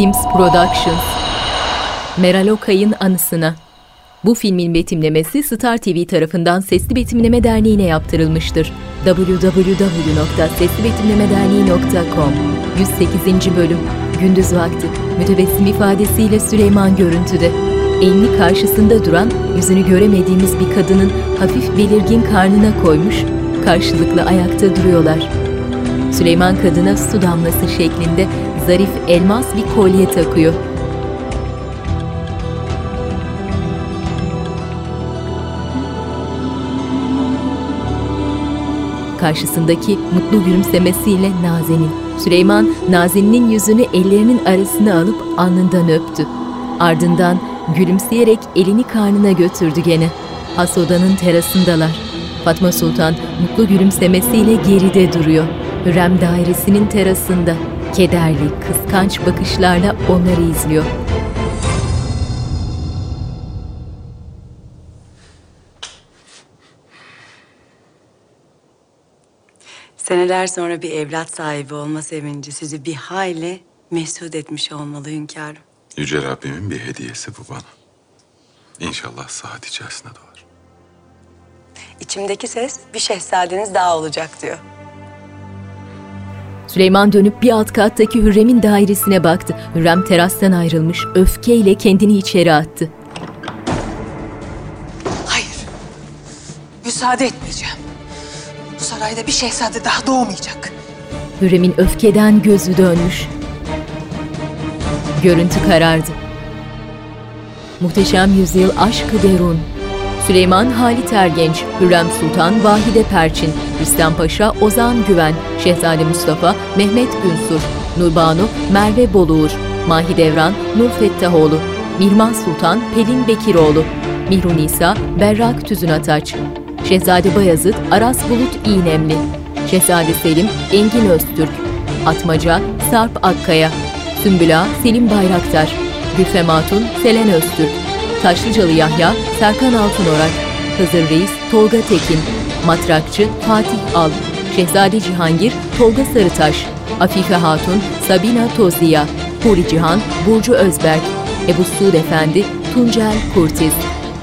Teams Productions Meral Okay anısına bu filmin betimlemesi Star TV tarafından Sesli Betimleme Derneği'ne yaptırılmıştır. www.seslibetimlemederneği.com 108. Bölüm Gündüz vakti mütebessim ifadesiyle Süleyman görüntüde. Elini karşısında duran, yüzünü göremediğimiz bir kadının hafif belirgin karnına koymuş, karşılıklı ayakta duruyorlar. Süleyman kadına su damlası şeklinde zarif elmas bir kolye takıyor. Karşısındaki mutlu gülümsemesiyle Nazenin. Süleyman, Nazenin'in yüzünü ellerinin arasına alıp alnından öptü. Ardından gülümseyerek elini karnına götürdü gene. Has odanın terasındalar. Fatma Sultan mutlu gülümsemesiyle geride duruyor. Hürrem dairesinin terasında. Kederli, kıskanç bakışlarla onları izliyor. Seneler sonra bir evlat sahibi olma sevinci sizi bir hayli mesut etmiş olmalı hünkârım. Yüce Rabbimin bir hediyesi bu bana. İnşallah saat içerisinde doğar. İçimdeki ses bir şehzadeniz daha olacak diyor. Süleyman dönüp bir alt kattaki Hürrem'in dairesine baktı. Hürrem terastan ayrılmış, öfkeyle kendini içeri attı. Hayır. Müsaade etmeyeceğim. Bu sarayda bir şehzade daha doğmayacak. Hürrem'in öfkeden gözü dönmüş. Görüntü karardı. Muhteşem Yüzyıl Aşkı Derun. Süleyman Halit Ergenç, Hürrem Sultan Vahide Perçin, Rüstem Paşa Ozan Güven, Şehzade Mustafa Mehmet Günsur, Nurbanu Merve Boluğur, Mahidevran Nur Fettahoğlu, Mihman Sultan Pelin Bekiroğlu, Mihrun İsa Berrak Tüzün Ataç, Şehzade Bayezid Aras Bulut İğnemli, Şehzade Selim Engin Öztürk, Atmaca Sarp Akkaya, Sümbüla Selim Bayraktar, Gülfem Hatun Selen Öztürk, Taşlıcalı Yahya Serkan Altınorak, Hızır Reis Tolga Tekin, Matrakçı Fatih Al, Şehzade Cihangir Tolga Sarıtaş, Afife Hatun Sabina Toziya, Huri Cihan Burcu Özberk, Ebu Suud Efendi Tuncel Kurtiz,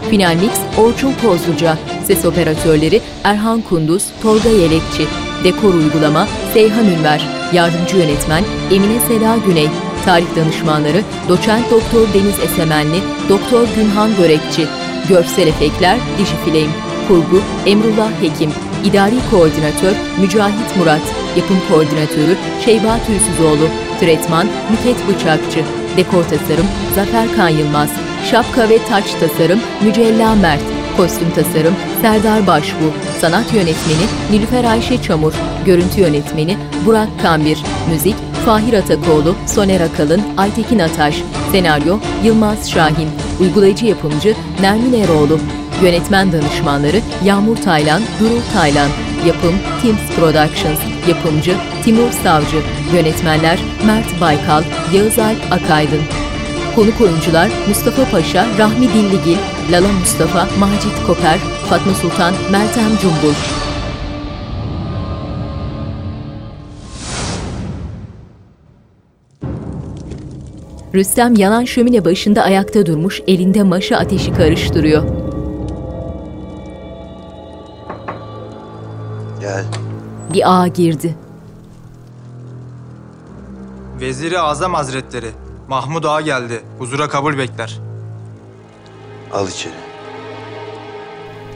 Final Mix Orçun Kozluca, Ses operatörleri Erhan Kunduz, Tolga Yelekçi, Dekor uygulama Seyhan Ünver, Yardımcı yönetmen Emine Seda Güney, Tarih danışmanları Doçent Doktor Deniz Esemenli, Doktor Günhan Börekçi, Görsel efektler Dijifilm, Kurgu Emrullah Hekim, İdari Koordinatör Mücahit Murat, Yapım Koordinatörü Şeyba Tüysüzoğlu, Tretman Nüket Bıçakçı, Dekor Tasarım Zafer Kan Yılmaz, Şapka ve Taç Tasarım Mücella Mert, Kostüm tasarım Serdar Başbu, sanat yönetmeni Nilüfer Ayşe Çamur, görüntü yönetmeni Burak Kambir, müzik Fahir Atakoğlu, Soner Akalın, Aytekin Ataş, senaryo Yılmaz Şahin, uygulayıcı yapımcı Nermin Eroğlu, yönetmen danışmanları Yağmur Taylan, Durul Taylan, yapım Teams Productions, yapımcı Timur Savcı, yönetmenler Mert Baykal, Yağız Alp Akaydın. Konuk oyuncular Mustafa Paşa, Rahmi Dilligil, Lala Mustafa, Macit Koper, Fatma Sultan, Meltem Cumbul. Rüstem yanan şömine başında ayakta durmuş, elinde maşa ateşi karıştırıyor. Gel. Bir ağa girdi. Veziri Azam Hazretleri Mahmud Ağa geldi. Huzura kabul bekler. Al içeri.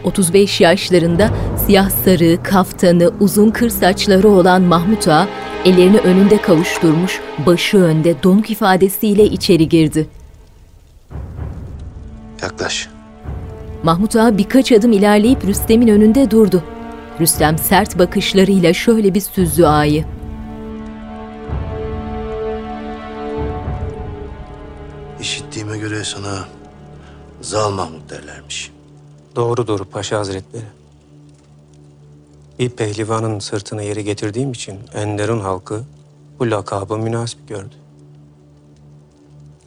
35 yaşlarında siyah sarı, kaftanı, uzun kır saçları olan Mahmut Ağa, ellerini önünde kavuşturmuş, başı önde, donuk ifadesiyle içeri girdi. Yaklaş. Mahmut Ağa birkaç adım ilerleyip Rüstem'in önünde durdu. Rüstem sert bakışlarıyla şöyle bir süzdü ağayı. İşittiğime göre sana Zal Mahmut derlermiş. Doğrudur Paşa Hazretleri. Bir pehlivanın sırtını yeri getirdiğim için Enderun halkı bu lakabı münasip gördü.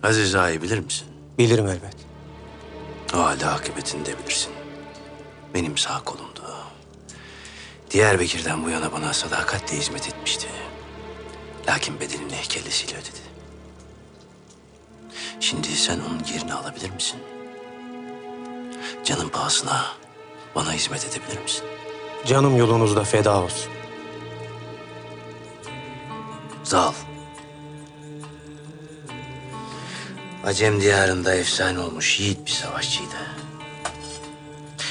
Aziz Ağa'yı bilir misin? Bilirim elbet. O halde akıbetini de bilirsin. Benim sağ kolumdu. Diyarbakır'dan bu yana bana sadakatle hizmet etmişti. Lakin bedelini kellesiyle ödedi. Şimdi sen onun yerini alabilir misin? Canın pahasına bana hizmet edebilir misin? Canım yolunuzda feda olsun. Sağ ol. Acem diyarında efsane olmuş yiğit bir savaşçıydı.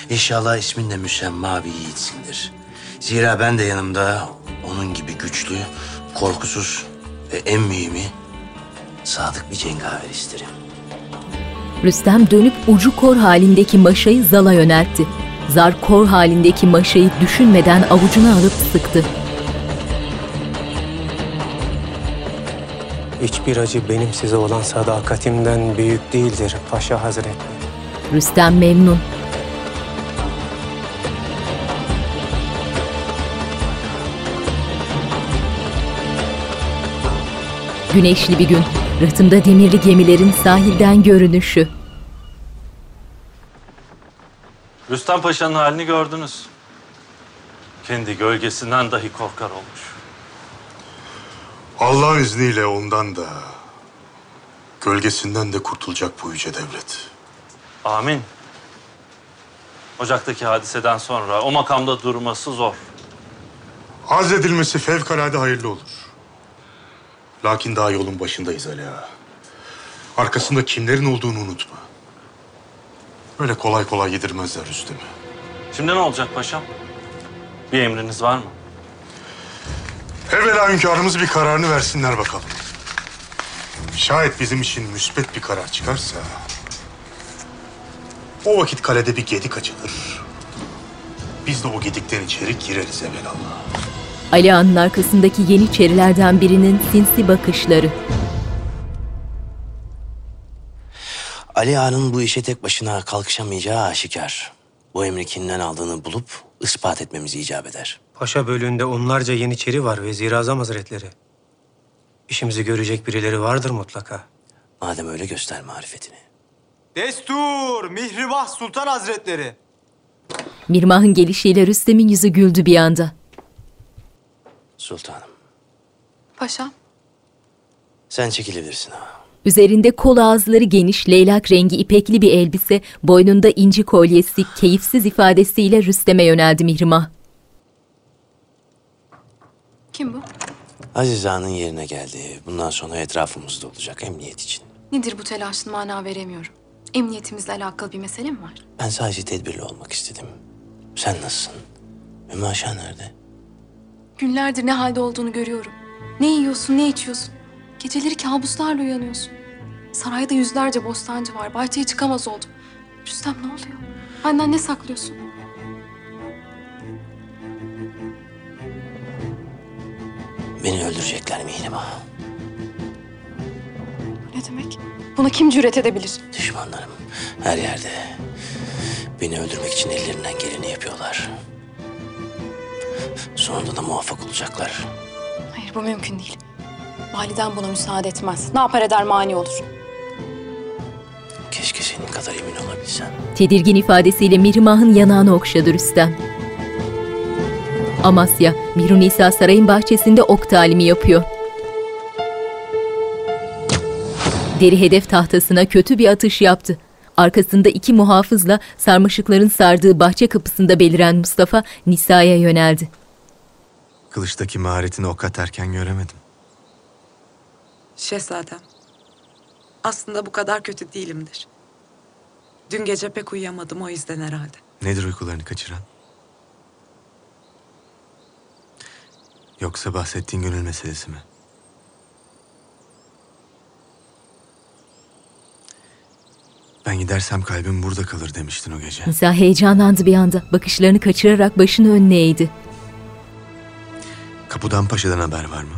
İnşallah ismin de müsemma bir yiğitsindir. Zira ben de yanımda onun gibi güçlü, korkusuz ve en mühimi sadık bir cengaver isterim. Rüstem dönüp ucu kor halindeki maşayı Zal'a yöneltti. Zar kor halindeki maşayı düşünmeden avucuna alıp sıktı. Hiçbir acı benim size olan sadakatimden büyük değildir Paşa Hazretleri. Rüstem memnun. Güneşli bir gün, rıhtımda demirli gemilerin sahilden görünüşü. Rüstem Paşa'nın halini gördünüz. Kendi gölgesinden dahi korkar olmuş. Allah'ın izniyle ondan da, gölgesinden de kurtulacak bu yüce devlet. Amin. Ocak'taki hadiseden sonra o makamda durması zor. Azledilmesi fevkalade hayırlı olur. Lakin daha yolun başındayız Ali Ağa. Arkasında kimlerin olduğunu unutma. Böyle kolay kolay yedirmezler Rüstem'i. Şimdi ne olacak paşam? Bir emriniz var mı? Evvela hünkârımız bir kararını versinler bakalım. Şayet bizim için müsbet bir karar çıkarsa... ...o vakit kalede bir gedik açılır. Biz de o gedikten içeri gireriz evvelallah. Ali Ağa'nın arkasındaki yeniçerilerden birinin sinsi bakışları. Ali Ağa'nın bu işe tek başına kalkışamayacağı aşikar. Bu emri kimden aldığını bulup ispat etmemiz icap eder. Paşa bölüğünde onlarca yeniçeri var Vezir Azam Hazretleri. İşimizi görecek birileri vardır mutlaka. Madem öyle göster marifetini. Destur! Mihrimah Sultan Hazretleri! Mirmah'ın gelişiyle Rüstem'in yüzü güldü bir anda. Sultanım, Paşam. sen çekilebilirsin ha. Üzerinde kol ağızları geniş, leylak rengi ipekli bir elbise, boynunda inci kolyesi, keyifsiz ifadesiyle Rüstem'e yöneldi Mihrimah. Kim bu? Aziz Ağa'nın yerine geldi. Bundan sonra etrafımızda olacak emniyet için. Nedir bu telaşın mana veremiyorum. Emniyetimizle alakalı bir mesele mi var? Ben sadece tedbirli olmak istedim. Sen nasılsın? Mümaşa nerede? Günlerdir ne halde olduğunu görüyorum. Ne yiyorsun, ne içiyorsun. Geceleri kabuslarla uyanıyorsun. Sarayda yüzlerce bostancı var. Bahçeye çıkamaz oldum. Rüstem ne oluyor? Benden ne saklıyorsun? Beni öldürecekler Mihrim Ağa. Ne demek? Buna kim cüret edebilir? Düşmanlarım her yerde. Beni öldürmek için ellerinden geleni yapıyorlar. Sonunda da muvaffak olacaklar. Hayır bu mümkün değil. Validen buna müsaade etmez. Ne yapar eder mani olur. Keşke senin kadar emin olabilsem. Tedirgin ifadesiyle Mihrimah'ın yanağını okşadı Rüstem. Amasya, Mihru Nisa sarayın bahçesinde ok talimi yapıyor. Deri hedef tahtasına kötü bir atış yaptı. Arkasında iki muhafızla sarmaşıkların sardığı bahçe kapısında beliren Mustafa Nisa'ya yöneldi. Kılıçtaki maharetini ok atarken göremedim. Şehzadem. Aslında bu kadar kötü değilimdir. Dün gece pek uyuyamadım o yüzden herhalde. Nedir uykularını kaçıran? Yoksa bahsettiğin gönül meselesi mi? Ben gidersem kalbim burada kalır demiştin o gece. Nisa heyecanlandı bir anda. Bakışlarını kaçırarak başını önüne eğdi. Kapıdan Paşa'dan haber var mı?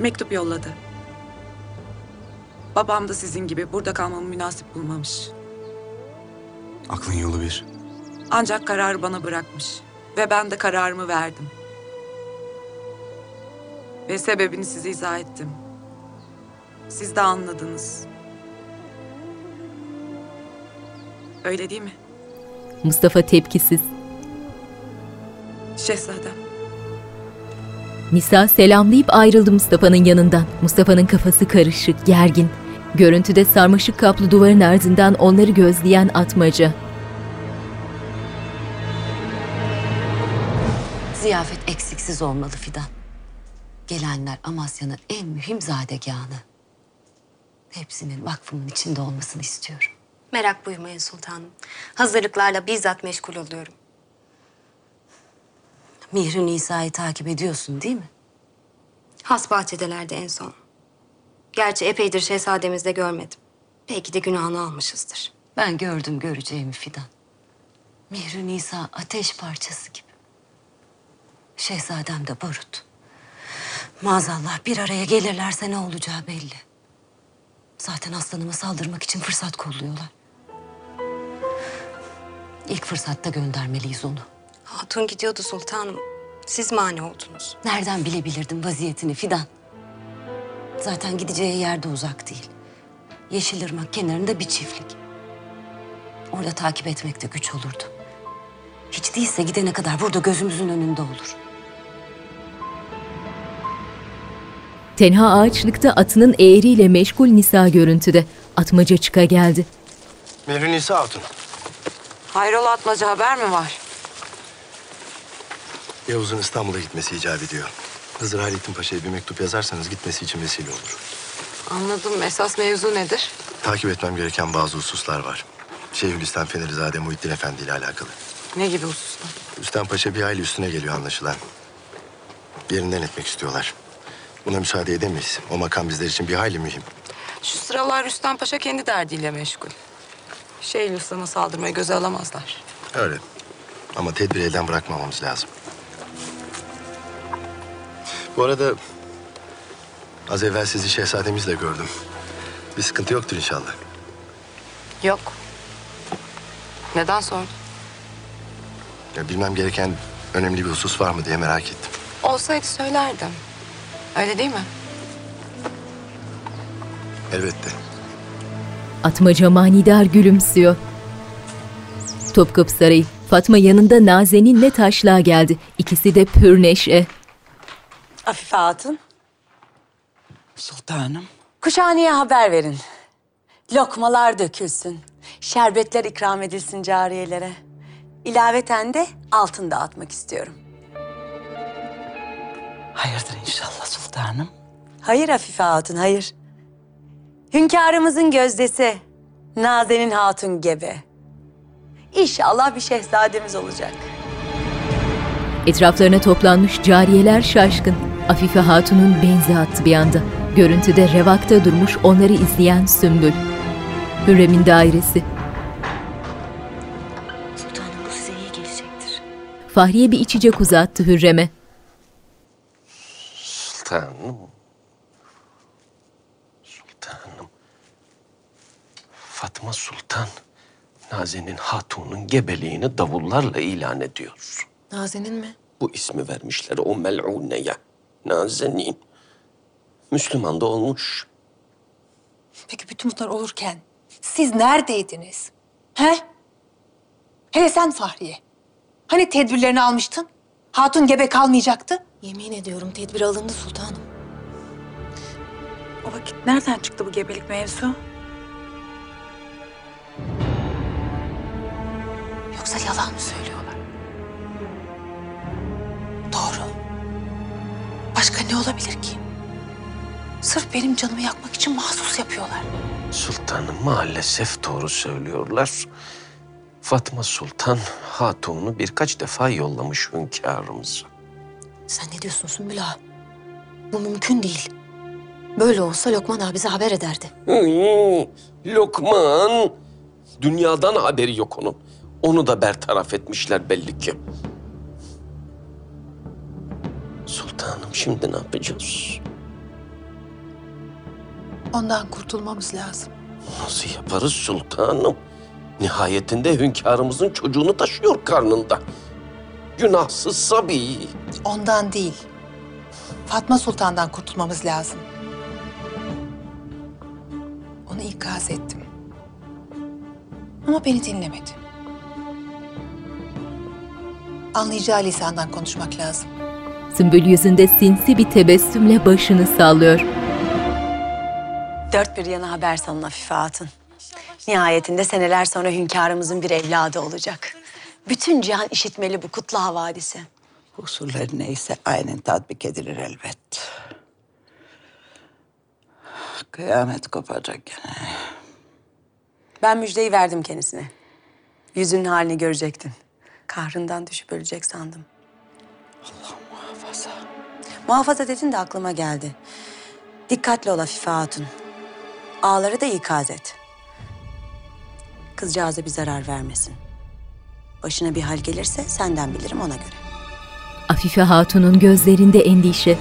Mektup yolladı. Babam da sizin gibi burada kalmamı münasip bulmamış. Aklın yolu bir. Ancak kararı bana bırakmış. Ve ben de kararımı verdim. Ve sebebini size izah ettim. Siz de anladınız. Öyle değil mi? Mustafa tepkisiz. Şehzadem. Nisa selamlayıp ayrıldı Mustafa'nın yanından. Mustafa'nın kafası karışık, gergin. Görüntüde sarmaşık kaplı duvarın ardından onları gözleyen atmaca. Ziyafet eksiksiz olmalı Fidan. Gelenler Amasya'nın en mühim zadegahı. Hepsinin vakfımın içinde olmasını istiyorum. Merak buyurmayın sultanım. Hazırlıklarla bizzat meşgul oluyorum. Mihri Nisa'yı takip ediyorsun değil mi? Has bahçedelerde en son. Gerçi epeydir şehzademizde görmedim. Belki de günahını almışızdır. Ben gördüm göreceğimi Fidan. Mihri Nisa ateş parçası gibi. Şehzadem de barut. Maazallah bir araya gelirlerse ne olacağı belli. Zaten aslanıma saldırmak için fırsat kolluyorlar. İlk fırsatta göndermeliyiz onu. Hatun gidiyordu sultanım. Siz mani oldunuz. Nereden bilebilirdim vaziyetini Fidan? Zaten gideceği yer de uzak değil. Yeşilırmak kenarında bir çiftlik. Orada takip etmek de güç olurdu. Hiç değilse gidene kadar burada gözümüzün önünde olur. Tenha ağaçlıkta atının eğriyle meşgul Nisa görüntüde. Atmaca çıka geldi. Mehri Nisa Hatun. Hayrola atmaca haber mi var? Yavuz'un İstanbul'a gitmesi icap ediyor. Hızır Halit'in Paşa'ya bir mektup yazarsanız gitmesi için vesile olur. Anladım. Esas mevzu nedir? Takip etmem gereken bazı hususlar var. Şeyhülislam Fenerizade Muhittin Efendi ile alakalı. Ne gibi hususlar? Rüstem Paşa bir hayli üstüne geliyor anlaşılan. Yerinden etmek istiyorlar. Buna müsaade edemeyiz. O makam bizler için bir hayli mühim. Şu sıralar Rüstem Paşa kendi derdiyle meşgul. Şeyhülislam'a saldırmayı göze alamazlar. Öyle. Ama tedbiri elden bırakmamamız lazım. Bu arada az evvel sizi şehzademizle gördüm. Bir sıkıntı yoktur inşallah. Yok. Neden sordun? Ya bilmem gereken önemli bir husus var mı diye merak ettim. Olsaydı söylerdim. Öyle değil mi? Elbette. Atmaca manidar gülümsüyor. Topkapı Sarayı. Fatma yanında Nazen'inle taşlığa geldi. İkisi de pür neşe. Afife Hatun. Sultanım. Kuşhaneye haber verin. Lokmalar dökülsün. Şerbetler ikram edilsin cariyelere. İlaveten de altın dağıtmak istiyorum. Hayırdır inşallah sultanım. Hayır Afife Hatun, hayır. Hünkârımızın gözdesi, Nazenin Hatun gebe. İnşallah bir şehzademiz olacak. Etraflarına toplanmış cariyeler şaşkın. Afife Hatun'un benzi attı bir anda. Görüntüde revakta durmuş onları izleyen Sümbül. Hürrem'in dairesi. Sultanım bu size iyi gelecektir. Fahriye bir içecek uzattı Hürrem'e. Sultanım. Fatma Sultan, Nazen'in hatunun gebeliğini davullarla ilan ediyor. Nazen'in mi? Bu ismi vermişler o mel'uneye. Nazenin. Müslüman da olmuş. Peki bütün bunlar olurken siz neredeydiniz? He? Hele sen Fahriye. Hani tedbirlerini almıştın? Hatun gebe kalmayacaktı. Yemin ediyorum tedbir alındı sultanım. O vakit nereden çıktı bu gebelik mevzu? Yoksa yalan mı söylüyorlar? Doğru. Başka ne olabilir ki? Sırf benim canımı yakmak için mahsus yapıyorlar. Sultanım maalesef doğru söylüyorlar. Fatma Sultan hatunu birkaç defa yollamış hünkârımıza. Sen ne diyorsun Sümbül ağa? Bu mümkün değil. Böyle olsa Lokman abi bize haber ederdi. Lokman. Dünyadan haberi yok onun. Onu da bertaraf etmişler belli ki. Sultanım şimdi ne yapacağız? Ondan kurtulmamız lazım. Nasıl yaparız sultanım? Nihayetinde hünkârımızın çocuğunu taşıyor karnında. Günahsız sabi. Ondan değil. Fatma Sultan'dan kurtulmamız lazım. Onu ikaz ettim. Ama beni dinlemedi. Anlayacağı lisandan konuşmak lazım. Sümbül yüzünde sinsi bir tebessümle başını sallıyor. Dört bir yana haber salın Afife Hatun. Nihayetinde seneler sonra hünkârımızın bir evladı olacak. Bütün cihan işitmeli bu kutlu havadisi. Usulleri neyse aynen tatbik edilir elbet. Kıyamet kopacak gene. Ben müjdeyi verdim kendisine. Yüzünün halini görecektin. Kahrından düşüp ölecek sandım. Muhafaza. Muhafaza dedin de aklıma geldi. Dikkatli ol Afife Hatun. Ağları da ikaz et. Kızcağıza bir zarar vermesin. Başına bir hal gelirse senden bilirim ona göre. Afife Hatun'un gözlerinde endişe.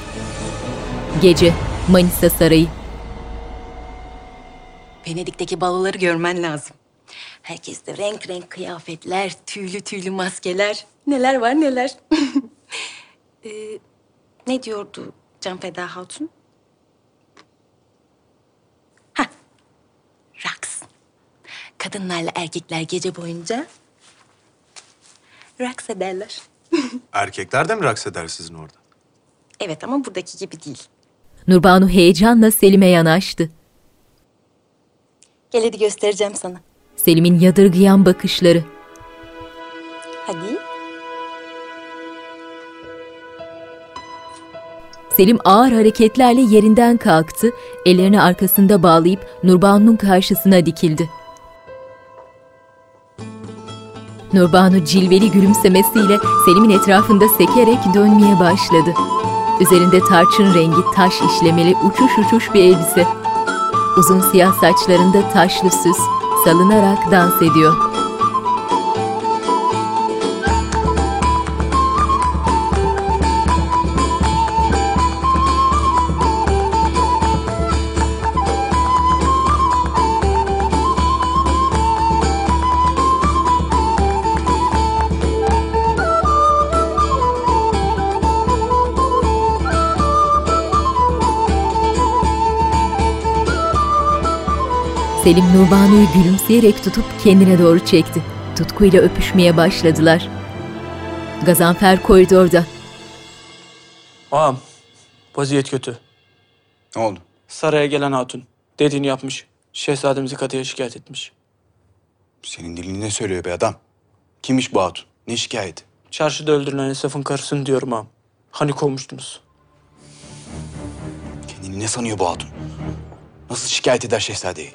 Gece, Manisa Sarayı. Venedik'teki baloları görmen lazım. Herkeste renk renk kıyafetler, tüylü tüylü maskeler. Neler var neler. Ee, ne diyordu Canfeda Hatun? Raks. Kadınlarla erkekler gece boyunca raks ederler. Erkekler de mi raks eder sizin orada? Evet ama buradaki gibi değil. Nurbanu heyecanla Selim'e yanaştı. Gel hadi göstereceğim sana. Selim'in yadırgayan bakışları. Hadi. Selim ağır hareketlerle yerinden kalktı, ellerini arkasında bağlayıp Nurbanu'nun karşısına dikildi. Nurbanu cilveli gülümsemesiyle Selim'in etrafında sekerek dönmeye başladı. Üzerinde tarçın rengi taş işlemeli uçuş uçuş bir elbise. Uzun siyah saçlarında taşlı süs salınarak dans ediyor. Selim Nurbanu'yu gülümseyerek tutup kendine doğru çekti. Tutkuyla öpüşmeye başladılar. Gazanfer koridorda. Ağam, vaziyet kötü. Ne oldu? Saraya gelen hatun dediğini yapmış. Şehzademizi kadıya şikayet etmiş. Senin dilin ne söylüyor be adam? Kimmiş bu hatun? Ne şikayeti? Çarşıda öldürülen Esaf'ın karısını diyorum ağam. Hani kovmuştunuz? Kendini ne sanıyor bu hatun? Nasıl şikayet eder şehzadeyi?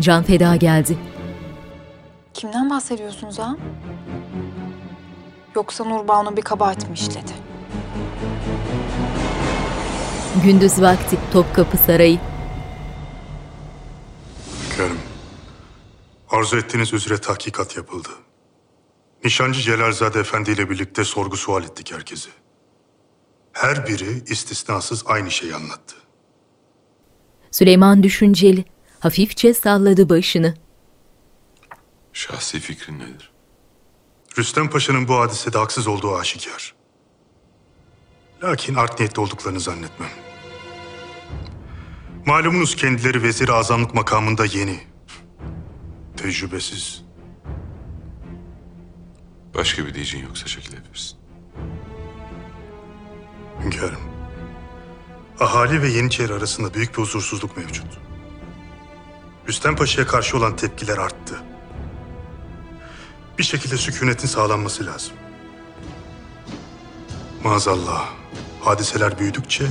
Can feda geldi. Kimden bahsediyorsunuz ağam? Yoksa Nurbanu bir kabahat mi işledi? Gündüz vakti Topkapı Sarayı. Hünkârım, arzu ettiğiniz üzere tahkikat yapıldı. Nişancı Celalzade Efendi ile birlikte sorgu sual ettik herkesi. Her biri istisnasız aynı şeyi anlattı. Süleyman düşünceli. Hafifçe salladı başını. Şahsi fikrin nedir? Rüstem Paşa'nın bu hadisede haksız olduğu aşikar. Lakin art niyetli olduklarını zannetmem. Malumunuz kendileri vezir azamlık makamında yeni. Tecrübesiz. Başka bir diyeceğin yoksa çekilebilirsin. Hünkârım. Ahali ve Yeniçeri arasında büyük bir huzursuzluk mevcut. Rüstem Paşa'ya karşı olan tepkiler arttı. Bir şekilde sükunetin sağlanması lazım. Maazallah, hadiseler büyüdükçe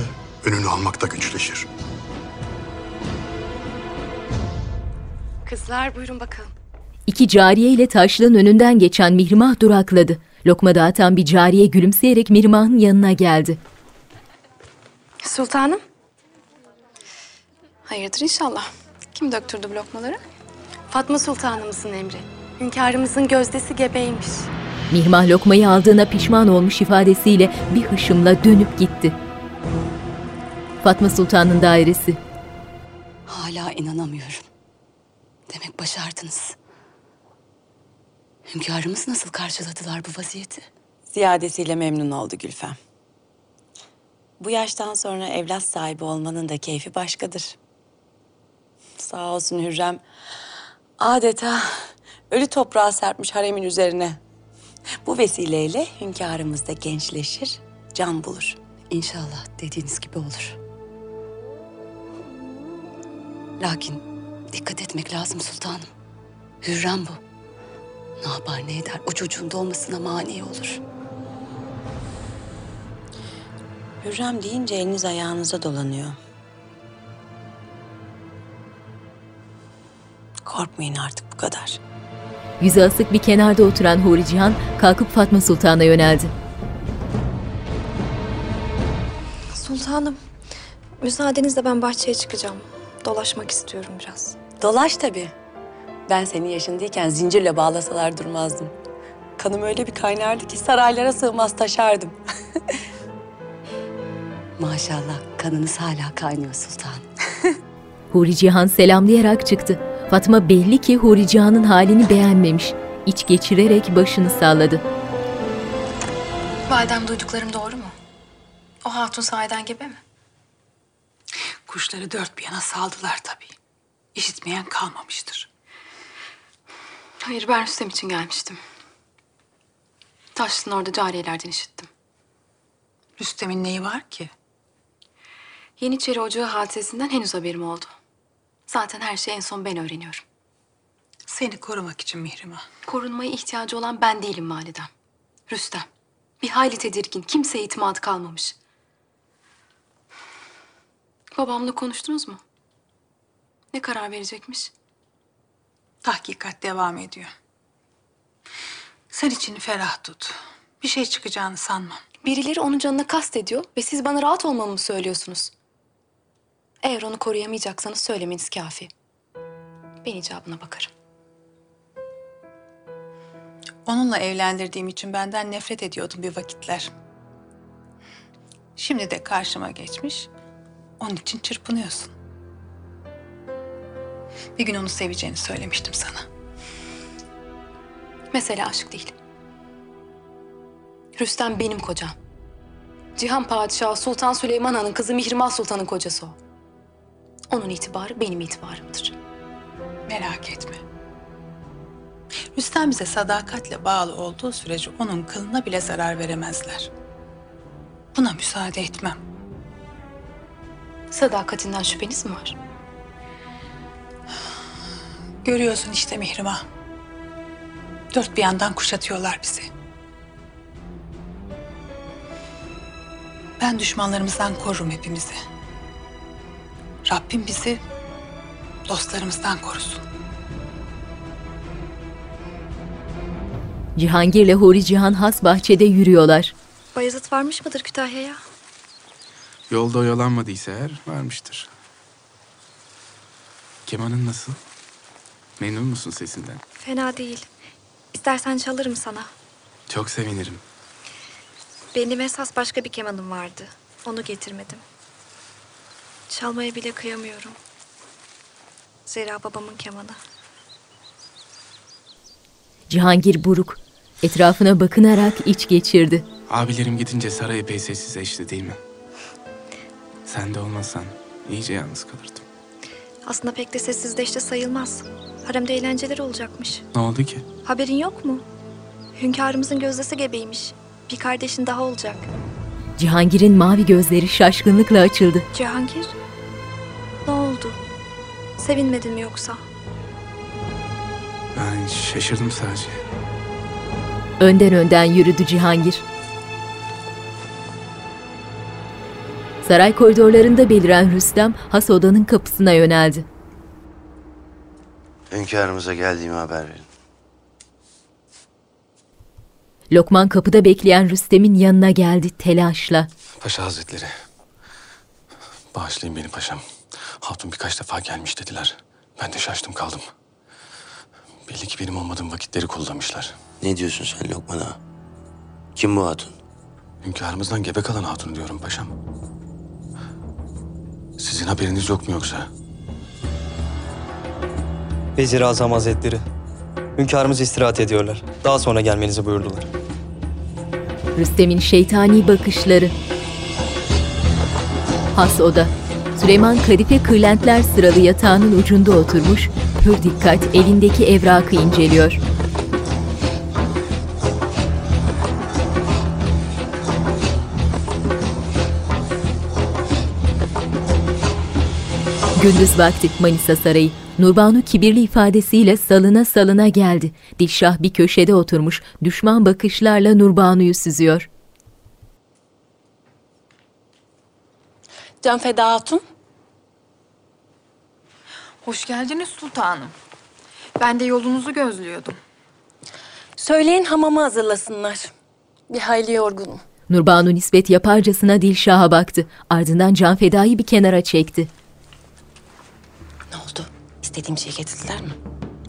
önünü almak da güçleşir. Kızlar buyurun bakalım. İki cariye ile taşlığın önünden geçen Mihrimah durakladı. Lokma dağıtan bir cariye gülümseyerek Mihrimah'ın yanına geldi. Sultanım. Hayırdır inşallah. Kim döktürdü bu lokmaları? Fatma Sultanımızın emri. Hünkârımızın gözdesi gebeymiş. Mihrimah lokmayı aldığına pişman olmuş ifadesiyle bir hışımla dönüp gitti. Fatma Sultan'ın dairesi. Hala inanamıyorum. Demek başardınız. Hünkârımız nasıl karşıladılar bu vaziyeti? Ziyadesiyle memnun oldu Gülfem. Bu yaştan sonra evlat sahibi olmanın da keyfi başkadır. Sağ olsun Hürrem adeta ölü toprağa serpmiş haremin üzerine. Bu vesileyle hünkârımız da gençleşir, can bulur. İnşallah dediğiniz gibi olur. Lakin dikkat etmek lazım sultanım. Hürrem bu. Ne yapar ne eder o çocuğun doğmasına mani olur. Hürrem deyince eliniz ayağınıza dolanıyor. Korkmayın artık bu kadar. Yüzü asık bir kenarda oturan Huri Cihan kalkıp Fatma Sultan'a yöneldi. Sultanım, müsaadenizle ben bahçeye çıkacağım. Dolaşmak istiyorum biraz. Dolaş tabii. Ben senin yaşındayken zincirle bağlasalar durmazdım. Kanım öyle bir kaynardı ki saraylara sığmaz taşardım. Maşallah kanınız hala kaynıyor sultan. Huri Cihan selamlayarak çıktı. Fatma belli ki Huri Cihan'ın halini beğenmemiş. İç geçirerek başını salladı. Validem duyduklarım doğru mu? O hatun sahiden gebe mi? Kuşları dört bir yana saldılar tabii. İşitmeyen kalmamıştır. Hayır, ben Rüstem için gelmiştim. Taşlı'nın orada cariyelerden işittim. Rüstem'in neyi var ki? Yeniçeri Ocağı hadisesinden henüz haberim oldu. Zaten her şeyi en son ben öğreniyorum. Seni korumak için Mihrimah. Korunmaya ihtiyacı olan ben değilim validem. Rüstem. Bir hayli tedirgin, kimseye itimat kalmamış. Babamla konuştunuz mu? Ne karar verecekmiş? Tahkikat devam ediyor. Sen içini ferah tut. Bir şey çıkacağını sanmam. Birileri onun canına kast ediyor ve siz bana rahat olmamı mı söylüyorsunuz? Eğer onu koruyamayacaksanız söylemeniz kafi. Ben icabına bakarım. Onunla evlendirdiğim için benden nefret ediyordun bir vakitler. Şimdi de karşıma geçmiş. Onun için çırpınıyorsun. Bir gün onu seveceğini söylemiştim sana. Mesele aşk değil. Rüstem benim kocam. Cihan Padişahı Sultan Süleyman Han'ın kızı Mihrimah Sultan'ın kocası o. Onun itibarı benim itibarımdır. Merak etme. Rüstem bize sadakatle bağlı olduğu sürece onun kılına bile zarar veremezler. Buna müsaade etmem. Sadakatinden şüpheniz mi var? Görüyorsun işte Mihrimah. Dört bir yandan kuşatıyorlar bizi. Ben düşmanlarımızdan korurum hepimizi. Rabbim bizi dostlarımızdan korusun. Cihangir ile Huri Cihan has bahçede yürüyorlar. Bayezid varmış mıdır Kütahya'ya? Yolda oyalanmadıysa eğer varmıştır. Kemanın nasıl? Memnun musun sesinden? Fena değil. İstersen çalarım sana. Çok sevinirim. Benim esas başka bir kemanım vardı. Onu getirmedim. Çalmaya bile kıyamıyorum. Zira babamın kemanı. Cihangir buruk. Etrafına bakınarak iç geçirdi. Abilerim gidince saray epey sessizleşti değil mi? Sen de olmasan iyice yalnız kalırdım. Aslında pek de sessizleşti sayılmaz. Haremde eğlenceler olacakmış. Ne oldu ki? Haberin yok mu? Hünkârımızın gözdesi gebeymiş. Bir kardeşin daha olacak. Cihangir'in mavi gözleri şaşkınlıkla açıldı. Cihangir? Ne oldu? Sevinmedin mi yoksa? Ben şaşırdım sadece. Önden önden yürüdü Cihangir. Saray koridorlarında beliren Rüstem has odanın kapısına yöneldi. Hünkârımıza geldiğimi haber verin. Lokman kapıda bekleyen Rüstem'in yanına geldi telaşla. Paşa Hazretleri. Bağışlayın beni paşam. Hatun birkaç defa gelmiş dediler. Ben de şaştım kaldım. Belli ki benim olmadığım vakitleri kullanmışlar. Ne diyorsun sen Lokman ağa? Kim bu hatun? Hünkârımızdan gebe kalan hatun diyorum paşam. Sizin haberiniz yok mu yoksa? Vezir-i Azam Hazretleri. Hünkârımız istirahat ediyorlar. Daha sonra gelmenizi buyurdular. Rüstem'in şeytani bakışları. Has oda. Süleyman Kadife kırlentler sıralı yatağının ucunda oturmuş, pür dikkat elindeki evrakı inceliyor. Gündüz vakti Manisa Sarayı. Nurbanu kibirli ifadesiyle salına salına geldi. Dilşah bir köşede oturmuş, düşman bakışlarla Nurbanu'yu süzüyor. Can Feda Hatun. Hoş geldiniz sultanım. Ben de yolunuzu gözlüyordum. Söyleyin hamamı hazırlasınlar. Bir hayli yorgunum. Nurbanu nispet yaparcasına Dilşah'a baktı. Ardından Can Feda'yı bir kenara çekti. İstediğim şeyi getirdiler mi?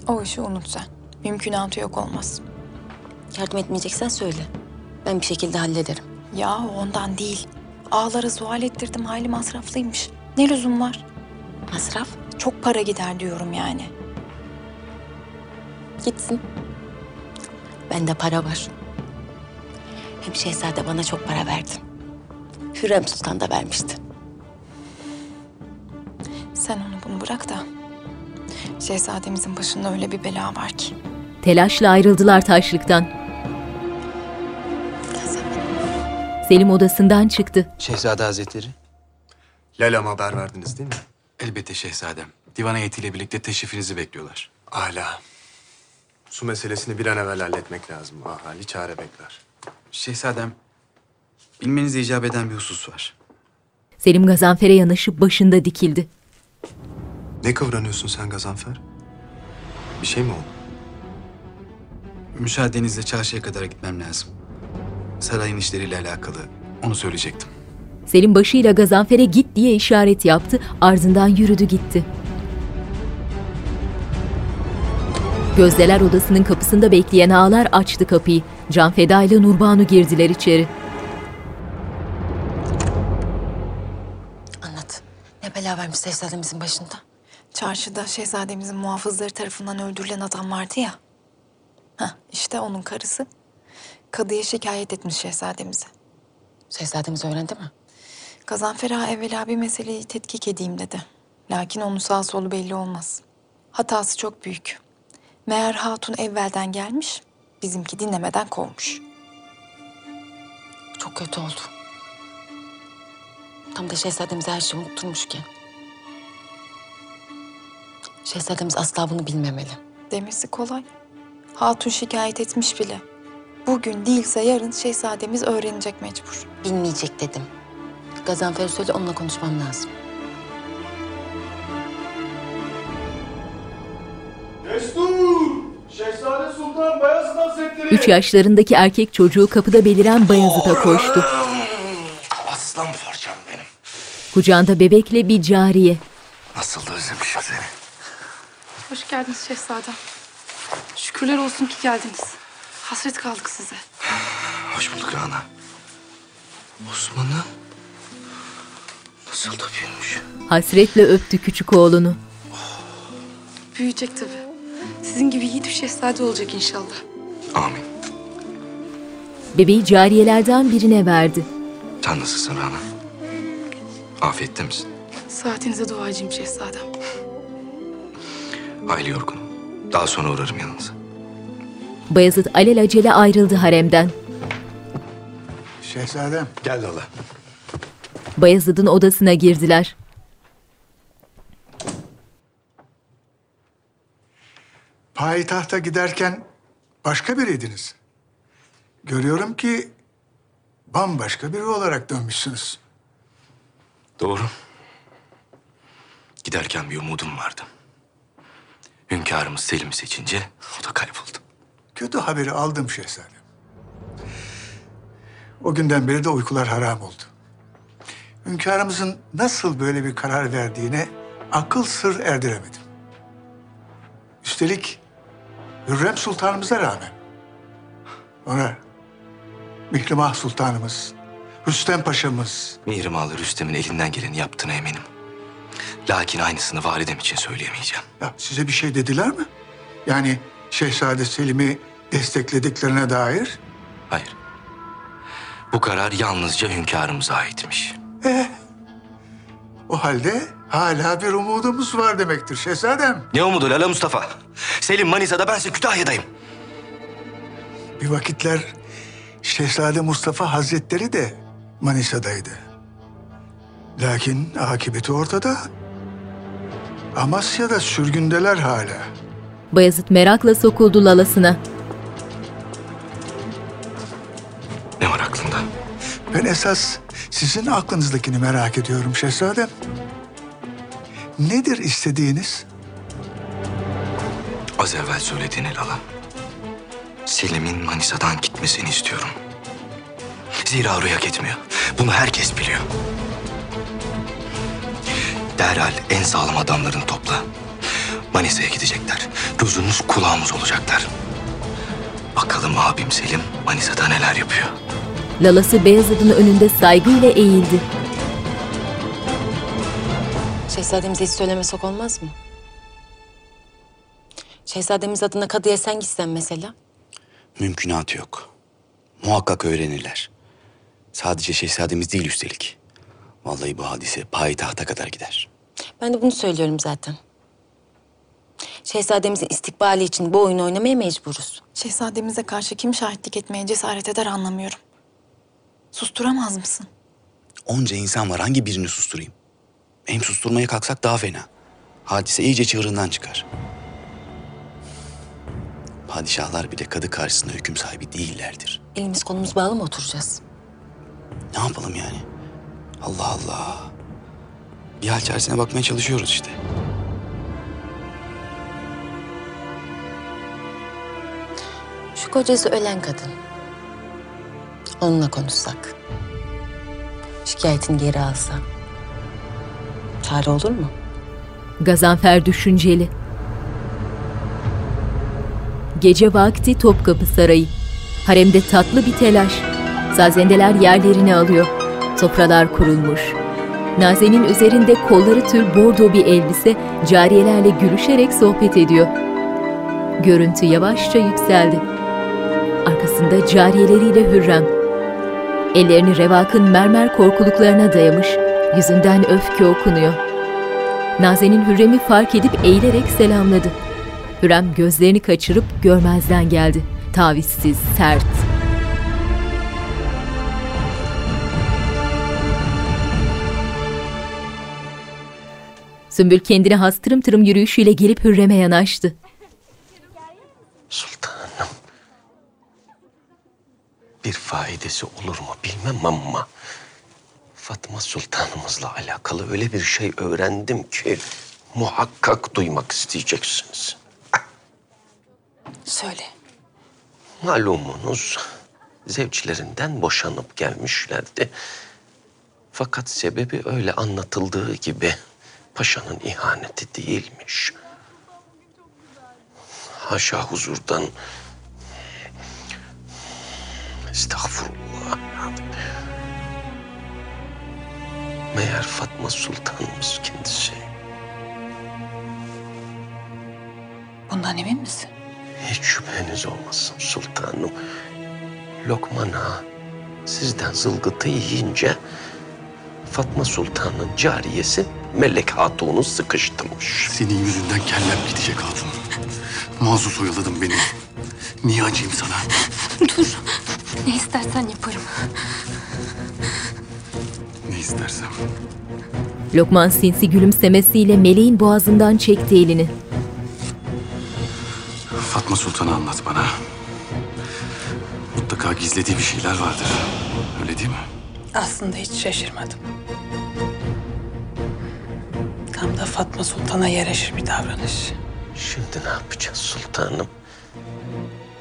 O işi unut sen. Mümkünatı yok olmaz. Yardım etmeyeceksen söyle. Ben bir şekilde hallederim. Ya ondan değil. Ağlara zuhal ettirdim hayli masraflıymış. Ne lüzum var? Masraf? Çok para gider diyorum yani. Gitsin. Bende para var. Hem şehzade bana çok para verdi. Hürrem Sultan da vermişti. Sen onu bunu bırak da. Şehzademizin başında öyle bir bela var ki. Telaşla ayrıldılar taşlıktan. Selim odasından çıktı. Şehzade Hazretleri. Lalam'a haber verdiniz değil mi? Elbette şehzadem. Divan heyetiyle birlikte teşrifinizi bekliyorlar. Hala. Su meselesini bir an evvel halletmek lazım. Ahali çare bekler. Şehzadem, bilmenizi icap eden bir husus var. Selim Gazanfer'e yanaşıp başında dikildi. Ne kıvranıyorsun sen Gazanfer? Bir şey mi oldu? Müsaadenizle çarşıya kadar gitmem lazım. Sarayın işleriyle alakalı onu söyleyecektim. Selim başıyla Gazanfer'e git diye işaret yaptı, ardından yürüdü gitti. Gözdeler odasının kapısında bekleyen ağalar açtı kapıyı. Can Feda ile Nurbanu girdiler içeri. Anlat. Ne bela vermiş şehzademizin başında? Çarşıda şehzademizin muhafızları tarafından öldürülen adam vardı ya. Heh, işte onun karısı. Kadıya şikayet etmiş şehzademize. Şehzademiz öğrendi mi? Gazanfer Ağa evvela bir meseleyi tetkik edeyim dedi. Lakin onun sağ solu belli olmaz. Hatası çok büyük. Meğer hatun evvelden gelmiş, bizimki dinlemeden kovmuş. Çok kötü oldu. Tam da şehzademiz her şeyi unutturmuşken. Şehzademiz asla bunu bilmemeli. Demesi kolay. Hatun şikayet etmiş bile. Bugün değilse yarın şehzademiz öğrenecek mecbur. Bilmeyecek dedim. Gazanfer söyle onunla konuşmam lazım. Destur! Şehzade Sultan Bayezid Hazretleri! Üç yaşlarındaki erkek çocuğu kapıda beliren Bayezid'e koştu. Aslan parçam benim. Kucağında bebekle bir cariye. Nasıl da özlemişim. Hoş geldiniz şehzadem. Şükürler olsun ki geldiniz. Hasret kaldık size. Hoş bulduk Rana. Osman'ı nasıl da büyümüş. Hasretle öptü küçük oğlunu. Büyüyecek tabii. Sizin gibi yiğit bir şehzade olacak inşallah. Amin. Bebeği cariyelerden birine verdi. Sen nasılsın Rana? Afiyette misin? Saatinize duacıyım şehzadem. Hayli yorgunum. Daha sonra uğrarım yanınıza. Bayezid alelacele ayrıldı haremden. Şehzadem. Gel Lala. Bayezid'in odasına girdiler. Payitahta giderken başka biriydiniz. Görüyorum ki bambaşka biri olarak dönmüşsünüz. Doğru. Giderken bir umudum vardı. Hünkârımız Selim'i seçince o da kayboldu. Kötü haberi aldım şehzadem. O günden beri de uykular haram oldu. Hünkârımızın nasıl böyle bir karar verdiğine akıl sır erdiremedim. Üstelik Hürrem Sultanımıza rağmen. Ona Mihrimah Sultanımız, Rüstem Paşa'mız, Mihrimahlı Rüstem'in elinden geleni yaptığına eminim. Lakin aynısını validem için söyleyemeyeceğim. ya size bir şey dediler mi? Yani Şehzade Selim'i desteklediklerine dair? Hayır. Bu karar yalnızca hünkârımıza aitmiş. Eh, o halde hala bir umudumuz var demektir şehzadem. Ne umudu Lala Mustafa? Selim Manisa'da bense Kütahya'dayım. Bir vakitler Şehzade Mustafa Hazretleri de Manisa'daydı. Lakin akıbeti ortada. Amasya'da sürgündeler hala. Bayezid merakla sokuldu lalasına. Ne var aklında? Ben esas sizin aklınızdakini merak ediyorum şehzadem. Nedir istediğiniz? Az evvel söylediğin Lala. Selim'in Manisa'dan gitmesini istiyorum. Zira oraya gitmiyor. Bunu herkes biliyor. Derhal en sağlam adamlarını topla. Manisa'ya gidecekler. Gözümüz kulağımız olacaklar. Bakalım abim Selim Manisa'da neler yapıyor. Lalası Beyazıt'ın önünde saygıyla eğildi. Şehzademize hiç söylemesek olmaz mı? Şehzademiz adına kadıya sen gitsen mesela. Mümkünatı yok. Muhakkak öğrenirler. Sadece şehzademiz değil üstelik. Vallahi bu hadise payitahta kadar gider. Ben de bunu söylüyorum zaten. Şehzademizin istikbali için bu oyunu oynamaya mecburuz. Şehzademize karşı kim şahitlik etmeye cesaret eder anlamıyorum. Susturamaz mısın? Onca insan var hangi birini susturayım? Hem susturmaya kalksak daha fena. Hadise iyice çığırından çıkar. Padişahlar bile kadı karşısında hüküm sahibi değillerdir. Elimiz kolumuz bağlı mı oturacağız? Ne yapalım yani? Allah Allah. Bir hal çaresine bakmaya çalışıyoruz işte. Şu kocası ölen kadın. Onunla konuşsak. Şikayetini geri alsa. Çare olur mu? Gazanfer düşünceli. Gece vakti Topkapı Sarayı. Haremde tatlı bir telaş. Sazendeler yerlerini alıyor. Sofralar kurulmuş. Naze'nin üzerinde kolları tür bordo bir elbise cariyelerle gülüşerek sohbet ediyor. Görüntü yavaşça yükseldi. Arkasında cariyeleriyle Hürrem. Ellerini Revak'ın mermer korkuluklarına dayamış, yüzünden öfke okunuyor. Naze'nin Hürrem'i fark edip eğilerek selamladı. Hürrem gözlerini kaçırıp görmezden geldi. Tavizsiz, sert. Sümbül kendine has tırım tırım yürüyüşüyle gelip Hürrem'e yanaştı. Sultanım. Bir faidesi olur mu bilmem ama... Fatma Sultanımızla alakalı öyle bir şey öğrendim ki... ...muhakkak duymak isteyeceksiniz. Söyle. Malumunuz zevçlerinden boşanıp gelmişlerdi. Fakat sebebi öyle anlatıldığı gibi paşanın ihaneti değilmiş. Haşa huzurdan estağfurullah. Meğer Fatma Sultanımız kendisi. Bundan emin misin? Hiç şüpheniz olmasın sultanım. Lokman Ağa sizden zılgıtı yiyince Fatma Sultan'ın cariyesi Melek Hatun'u sıkıştırmış. Senin yüzünden kellem gidecek hatun. Mazlut oyaladın beni. Niye acıyım sana? Dur. Ne istersen yaparım. Ne istersem. Lokman sinsi gülümsemesiyle meleğin boğazından çekti elini. Fatma Sultan'ı anlat bana. Mutlaka gizlediği bir şeyler vardır. Öyle değil mi? Aslında hiç şaşırmadım. Tam da Fatma Sultan'a yaraşır bir davranış. Şimdi ne yapacağız sultanım?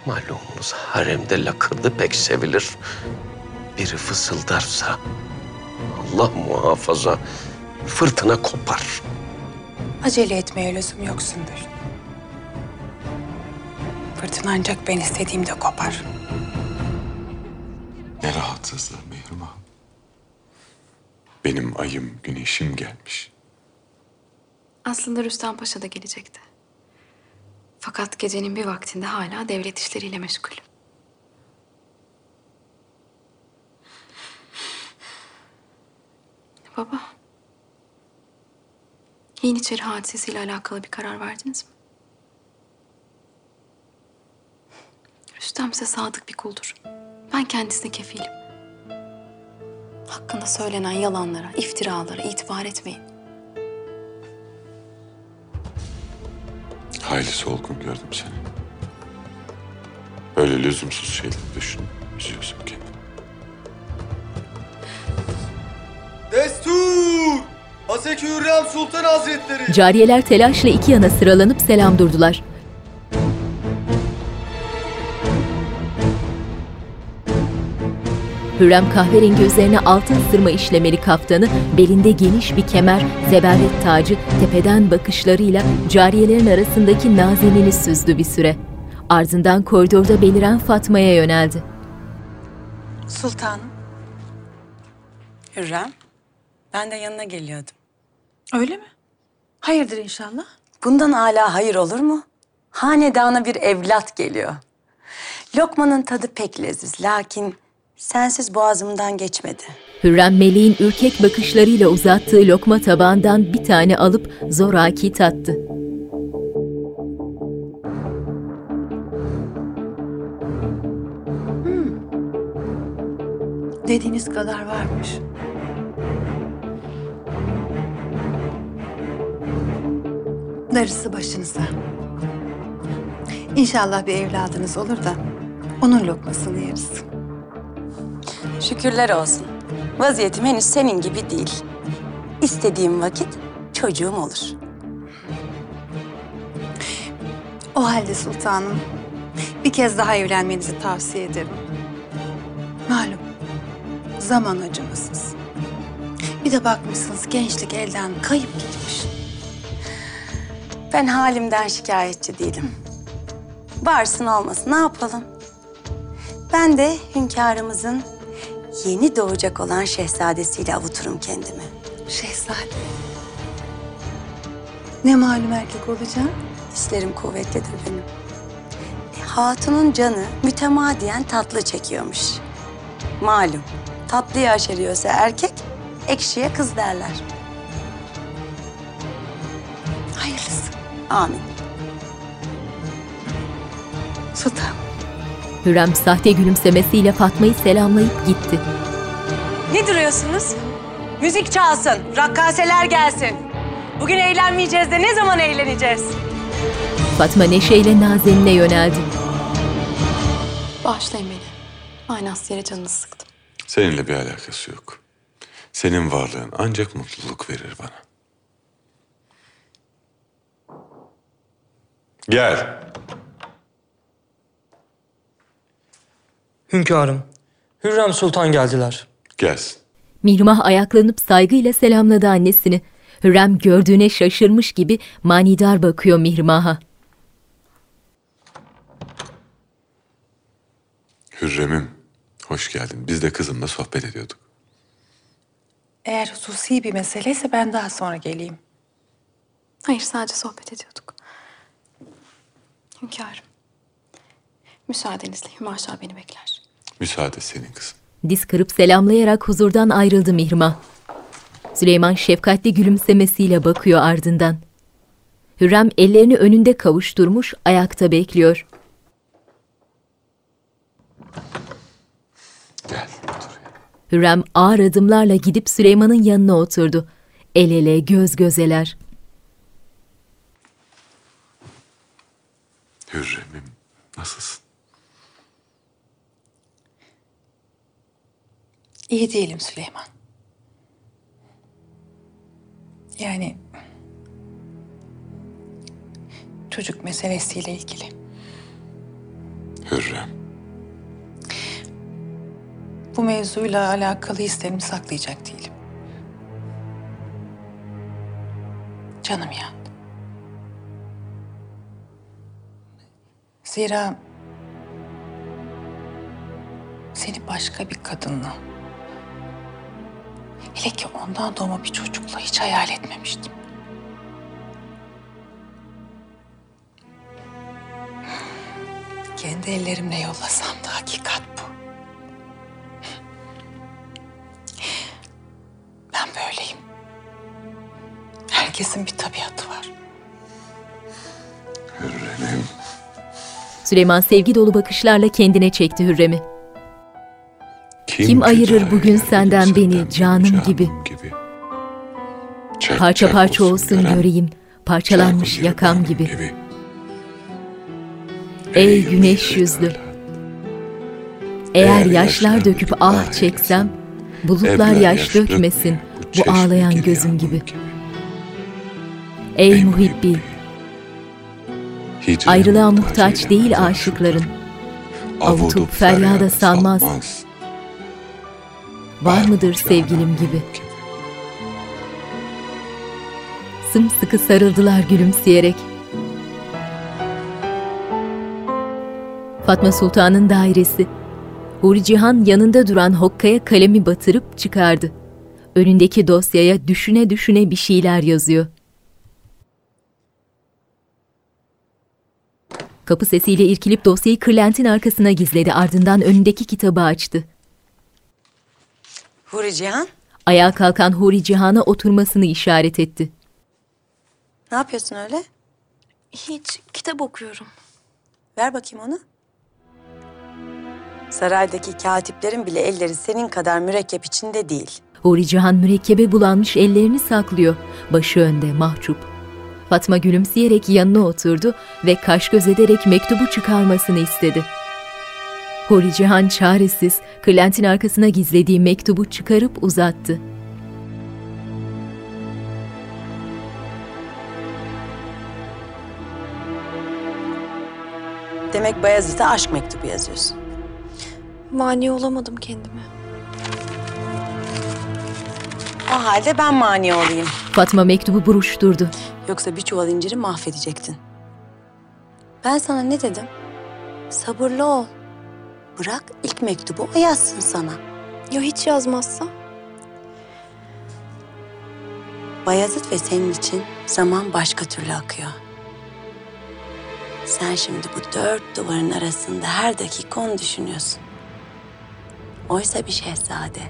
Malumunuz haremde lakırdı pek sevilir. Biri fısıldarsa Allah muhafaza fırtına kopar. Acele etmeye lüzum yok Sümbül. Fırtına ancak ben istediğimde kopar. Ne rahatsızlığı Mihrimah. Benim ayım, güneşim gelmiş. Aslında Rüstem Paşa da gelecekti. Fakat gecenin bir vaktinde hala devlet işleriyle meşgul. Baba. Yeniçeri hadisesiyle alakalı bir karar verdiniz mi? Rüstem size sadık bir kuldur. Ben kendisine kefilim. Hakkında söylenen yalanlara, iftiralara itibar etmeyin. Hayli solgun gördüm seni. Böyle lüzumsuz şeyleri düşün. Üzüyorsun kendini. Destur! Haseki Hürrem Sultan Hazretleri! Cariyeler telaşla iki yana sıralanıp selam durdular. Hürrem kahverengi üzerine altın sırma işlemeli kaftanı, belinde geniş bir kemer, zeberlet tacı, tepeden bakışlarıyla cariyelerin arasındaki nazenini süzdü bir süre. Ardından koridorda beliren Fatma'ya yöneldi. Sultanım. Hürrem, ben de yanına geliyordum. Öyle mi? Hayırdır inşallah? Bundan hala hayır olur mu? Hanedana bir evlat geliyor. Lokmanın tadı pek leziz lakin sensiz boğazımdan geçmedi. Hürrem meleğin ürkek bakışlarıyla uzattığı lokma tabağından bir tane alıp zoraki tattı. Dediğiniz kadar varmış. Darısı başınıza. İnşallah bir evladınız olur da onun lokmasını yeriz. Şükürler olsun. Vaziyetim henüz senin gibi değil. İstediğim vakit çocuğum olur. O halde sultanım bir kez daha evlenmenizi tavsiye ederim. Malum zaman acımasız. Bir de bakmışsınız gençlik elden kayıp gitmiş. Ben halimden şikayetçi değilim. Varsın olmasın ne yapalım? Ben de hünkârımızın yeni doğacak olan şehzadesiyle avuturum kendimi. Şehzade. Ne malum erkek olacağım? Hislerim kuvvetlidir benim. E, hatunun canı mütemadiyen tatlı çekiyormuş. Malum tatlıyı aşeriyorsa erkek, ekşiye kız derler. Hayırlısı. Amin. Sultan. Hürrem sahte gülümsemesiyle Fatma'yı selamlayıp gitti. Ne duruyorsunuz? Müzik çalsın, rakkaseler gelsin. Bugün eğlenmeyeceğiz de ne zaman eğleneceğiz? Fatma neşeyle Nazen'ine yöneldi. Bağışlayın beni. Manasız yere canınızı sıktım. Seninle bir alakası yok. Senin varlığın ancak mutluluk verir bana. Gel. Hünkârım, Hürrem Sultan geldiler. Gelsin. Mihrimah ayaklanıp saygıyla selamladı annesini. Hürrem gördüğüne şaşırmış gibi manidar bakıyor Mihrimah'a. Hürrem'im, hoş geldin. Biz de kızımla sohbet ediyorduk. Eğer hususi bir meseleyse ben daha sonra geleyim. Hayır sadece sohbet ediyorduk. Hünkârım. Müsaadenizle Hümaşa beni bekler. Müsaade senin kızım. Diz kırıp selamlayarak huzurdan ayrıldı Mihrimah. Süleyman şefkatli gülümsemesiyle bakıyor ardından. Hürrem ellerini önünde kavuşturmuş ayakta bekliyor. Hürrem ağır adımlarla gidip Süleyman'ın yanına oturdu. El ele göz gözeler. Hürrem'im, nasılsın? İyi değilim Süleyman. Yani çocuk meselesiyle ilgili. Hürrem, Bu mevzuyla alakalı hislerimi saklayacak değilim. Canım yandı. Zira seni başka bir kadınla, hele ki ondan doğma bir çocukla hiç hayal etmemiştim. Kendi ellerimle yollasam da hakikat bu. Ben böyleyim. Herkesin bir tabiatı var. Hürrem'im. Süleyman sevgi dolu bakışlarla kendine çekti Hürrem'i. Kim, Kim ayırır bugün yer senden beni canım gibi. Çarp Parça çarp parça olsun gören, göreyim, parçalanmış yakam kanım gibi. Ey güneş yüzlü. Eğer yaşlar döküp ah çeksem, bulutlar yaş dökmesin bu ağlayan gibi gözüm gibi. Ey muhibbi, ayrılığa muhtaç değil aşıkların. Avutup feryada sanmaz. Var mıdır sevgilim gibi? Sımsıkı sarıldılar gülümseyerek. Fatma Sultan'ın dairesi. Huri Cihan yanında duran hokkaya kalemi batırıp çıkardı. Önündeki dosyaya düşüne düşüne bir şeyler yazıyor. Kapı sesiyle irkilip dosyayı kırlentin arkasına gizledi. Ardından önündeki kitabı açtı. Huri Cihan, Ayağa kalkan Huri Cihan'a oturmasını işaret etti. ne yapıyorsun öyle? Hiç, kitap okuyorum. Ver bakayım onu. Saraydaki katiplerin bile elleri senin kadar mürekkep içinde değil. Huri Cihan mürekkebe bulanmış ellerini saklıyor. Başı önde, mahcup. Fatma gülümseyerek yanına oturdu ve kaş göz ederek mektubu çıkarmasını istedi. Huri Cihan çaresiz, kırlentin arkasına gizlediği mektubu çıkarıp uzattı. Demek Bayezid'e aşk mektubu yazıyorsun. Mani olamadım kendime. O halde ben mani olayım. Fatma mektubu buruşturdu. Yoksa bir çuval inciri mahvedecektin. Ben sana ne dedim? Sabırlı ol. Bırak ilk mektubu o yazsın sana. Ya hiç yazmazsa? Bayezid ve senin için zaman başka türlü akıyor. Sen şimdi bu dört duvarın arasında her dakika onu düşünüyorsun. Oysa bir şehzade.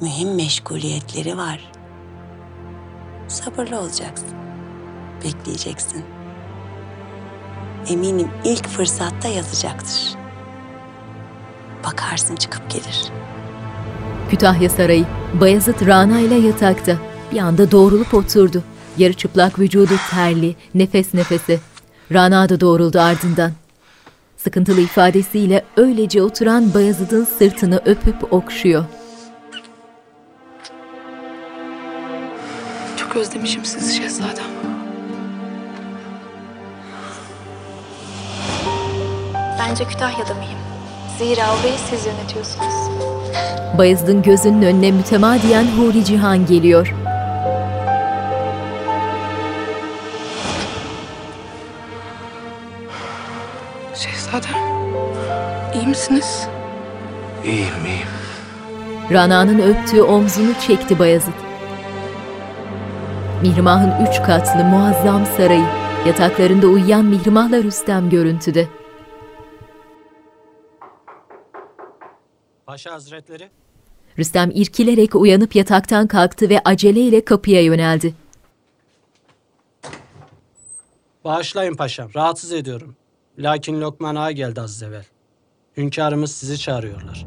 Mühim meşguliyetleri var. Sabırlı olacaksın. Bekleyeceksin. Eminim ilk fırsatta yazacaktır. Bakarsın çıkıp gelir. Kütahya Sarayı. Bayezid Rana ile yatakta. Bir anda doğrulup oturdu. Yarı çıplak vücudu terli, nefes nefese. Rana da doğruldu ardından. Sıkıntılı ifadesiyle öylece oturan Bayezid'in sırtını öpüp okşuyor. Çok özlemişim sizi şehzadem. Bence Kütahya'da mıyım? Zira orayı siz yönetiyorsunuz. Bayezid'in gözünün önüne mütemadiyen Huri Cihan geliyor. Şehzadem, iyi misiniz? İyiyim, iyiyim. Rana'nın öptüğü omzunu çekti Bayezid. Mihrimah'ın üç katlı muazzam sarayı, yataklarında uyuyan Mihrimah'la Rüstem görüntüde. Paşa Hazretleri. Rüstem irkilerek uyanıp yataktan kalktı ve aceleyle kapıya yöneldi. Bağışlayın paşam, rahatsız ediyorum. Lakin Lokman Ağa geldi az evvel. Hünkârımız sizi çağırıyorlar.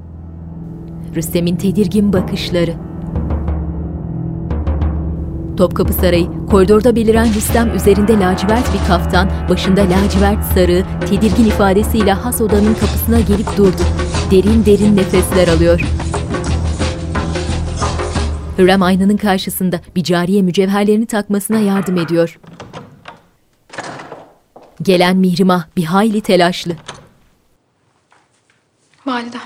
Rüstem'in tedirgin bakışları. Topkapı Sarayı, koridorda beliren Rüstem üzerinde lacivert bir kaftan, başında lacivert sarığı, tedirgin ifadesiyle has odanın kapısına gelip durdu. Derin derin nefesler alıyor. Hürrem aynanın karşısında bir cariye mücevherlerini takmasına yardım ediyor. Gelen Mihrimah bir hayli telaşlı. Validem.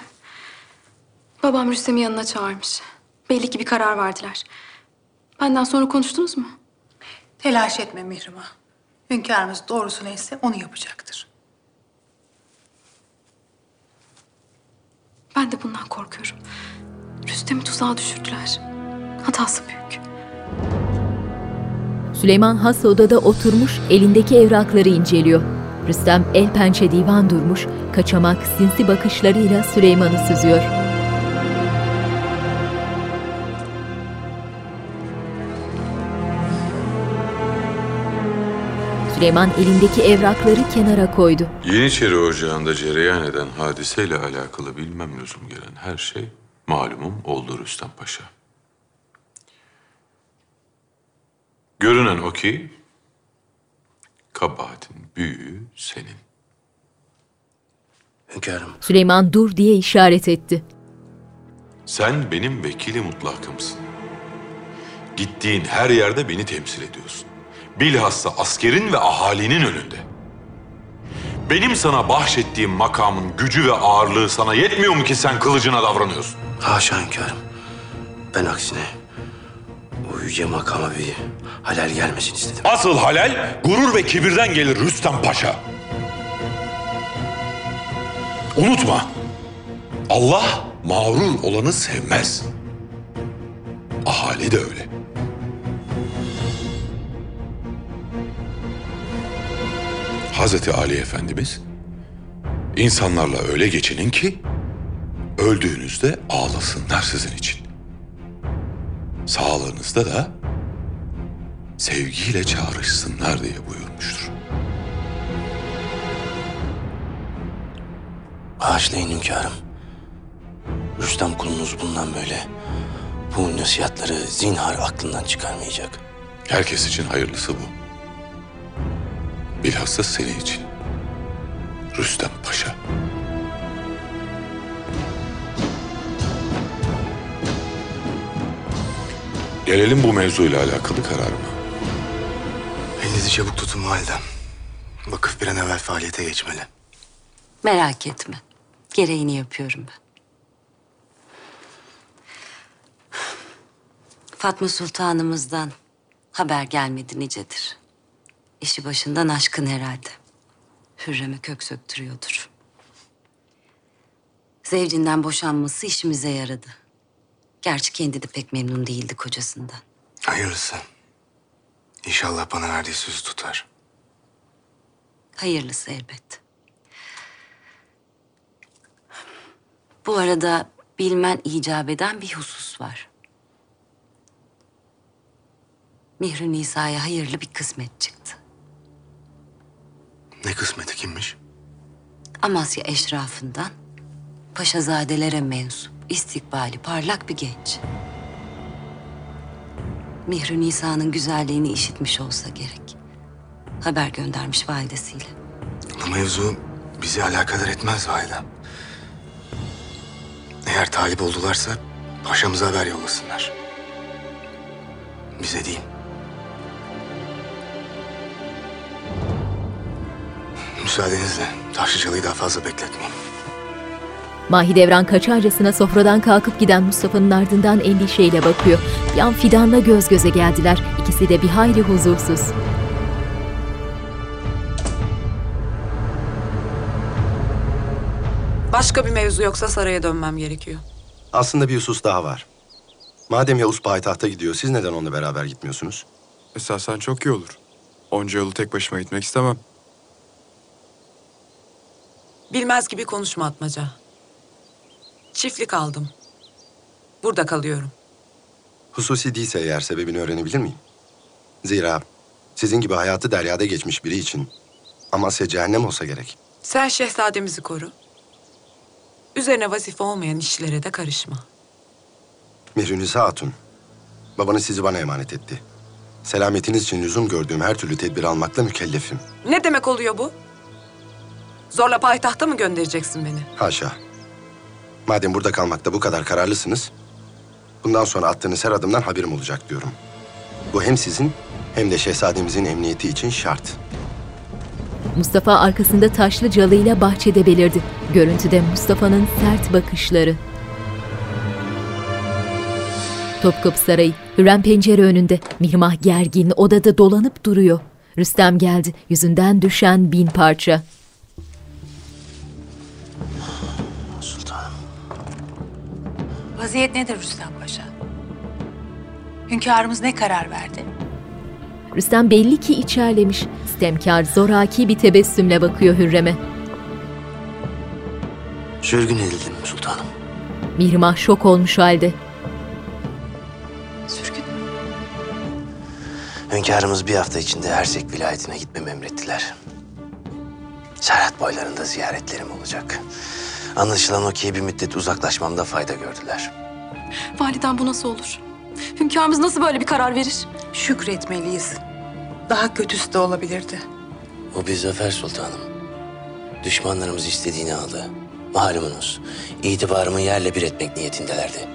Babam Rüstem'i yanına çağırmış. Belli ki bir karar verdiler. Benden sonra konuştunuz mu? Telaş etme Mihrimah. Hünkârımız doğrusu neyse onu yapacaktır. Ben de bundan korkuyorum. Rüstem'i tuzağa düşürdüler. Hatası büyük. Süleyman has odada oturmuş elindeki evrakları inceliyor. Rüstem el pençe divan durmuş, kaçamak sinsi bakışlarıyla Süleyman'ı süzüyor. Süleyman elindeki evrakları kenara koydu. Yeniçeri Ocağı'nda cereyan eden hadiseyle alakalı bilmem lüzum gelen her şey malumum oldu Rüstem Paşa. Görünen o ki kabahatin büyüğü senin. Hünkârım. Süleyman dur diye işaret etti. Sen benim vekili mutlakımsın. Gittiğin her yerde beni temsil ediyorsun. Bilhassa askerin ve ahalinin önünde. Benim sana bahşettiğim makamın gücü ve ağırlığı sana yetmiyor mu ki sen kılıcına davranıyorsun? Haşa hünkârım. Ben aksine o yüce makama bir halel gelmesin istedim. Asıl halel gurur ve kibirden gelir Rüstem Paşa. Unutma. Allah mağrur olanı sevmez. Ahali de öyle. Hazreti Ali Efendimiz insanlarla öyle geçinin ki öldüğünüzde ağlasınlar sizin için. Sağlığınızda da sevgiyle çağrışsınlar diye buyurmuştur. Bağışlayın hünkârım. Rüstem kulunuz bundan böyle bu nasihatları zinhar aklından çıkarmayacak. Herkes için hayırlısı bu. Bilhassa senin için. Rüstem Paşa. Gelelim bu mevzuyla alakalı kararıma. Elinizi çabuk tutun validem. Vakıf bir an evvel faaliyete geçmeli. Merak etme. Gereğini yapıyorum ben. Fatma Sultanımızdan haber gelmedi nicedir. İşi başından aşkın herhalde. Hürrem'e kök söktürüyordur. Zevcinden boşanması işimize yaradı. Gerçi kendi de pek memnun değildi kocasından. Hayırlısı. İnşallah bana verdiği sözü tutar. Hayırlısı elbet. Bu arada bilmen icap eden bir husus var. Mihri Nisa'ya hayırlı bir kısmet çıktı. Ne kısmeti kimmiş? Amasya eşrafından paşazadelere mensup, istikbali parlak bir genç. Mihri Nisa'nın güzelliğini işitmiş olsa gerek. Haber göndermiş validesiyle. Bu mevzu bizi alakadar etmez validem. Eğer talip oldularsa paşamıza haber yollasınlar. Bize değil. Müsaadenizle Taşlıcalı'yı daha fazla bekletmeyeyim. Mahidevran kaçarcasına sofradan kalkıp giden Mustafa'nın ardından endişeyle bakıyor. Bir an Fidan'la göz göze geldiler. İkisi de bir hayli huzursuz. Başka bir mevzu yoksa saraya dönmem gerekiyor. Aslında bir husus daha var. Madem Yavuz payitahta gidiyor, siz neden onunla beraber gitmiyorsunuz? Esasen çok iyi olur. Onca yolu tek başıma gitmek istemem. Bilmez gibi konuşma Atmaca. Çiftlik aldım. Burada kalıyorum. Hususi değilse eğer sebebini öğrenebilir miyim? Zira sizin gibi hayatı deryada geçmiş biri için Amasya cehennem olsa gerek. Sen şehzademizi koru. Üzerine vazife olmayan işlere de karışma. Mihrünisa Hatun, babanız sizi bana emanet etti. Selametiniz için lüzum gördüğüm her türlü tedbir almakla mükellefim. Ne demek oluyor bu? Zorla payitahta mı göndereceksin beni? Haşa. Madem burada kalmakta bu kadar kararlısınız, bundan sonra attığınız her adımdan haberim olacak diyorum. Bu hem sizin hem de şehzademizin emniyeti için şart. Mustafa arkasında taşlı calıyla bahçede belirdi. Görüntüde Mustafa'nın sert bakışları. Topkapı Sarayı, Hürrem pencere önünde. Mihrimah gergin, odada dolanıp duruyor. Rüstem geldi, yüzünden düşen bin parça. Vaziyet nedir Rüstem Paşa? Hünkârımız ne karar verdi? Rüstem belli ki içerlemiş. Stemkar, zoraki bir tebessümle bakıyor Hürrem'e. Sürgün edildim sultanım. Mihrimah şok olmuş halde. Hünkârımız bir hafta içinde Hersek vilayetine gitmemi emrettiler. Serhat boylarında ziyaretlerim olacak. Anlaşılan o ki bir müddet uzaklaşmamda fayda gördüler. Validen bu nasıl olur? Hünkârımız nasıl böyle bir karar verir? Şükretmeliyiz. Daha kötüsü de olabilirdi. O bir zafer sultanım. Düşmanlarımız istediğini aldı. Malumunuz itibarımı yerle bir etmek niyetindelerdi.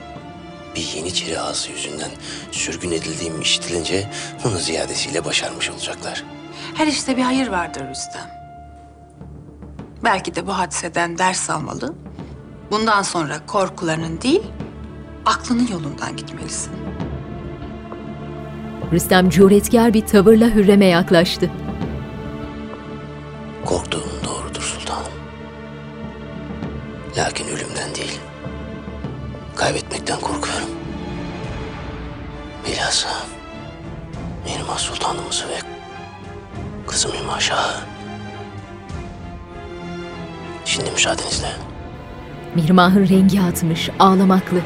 Bir Yeniçeri ağası yüzünden sürgün edildiğim işitilince bunu ziyadesiyle başarmış olacaklar. Her işte bir hayır vardır Rüstem. Belki de bu hadiseden ders almalı. Bundan sonra korkularının değil, aklının yolundan gitmelisin. Rüstem cüretkar bir tavırla Hürrem'e yaklaştı. Korktuğum doğrudur sultanım. Lakin ölümden değil, kaybetmekten korkuyorum. Bilhassa Mirmah Sultanımızı ve kızım Hümaşah'ı. Şimdi müsaadenizle. Mihrimah'ın rengi atmış, ağlamaklı.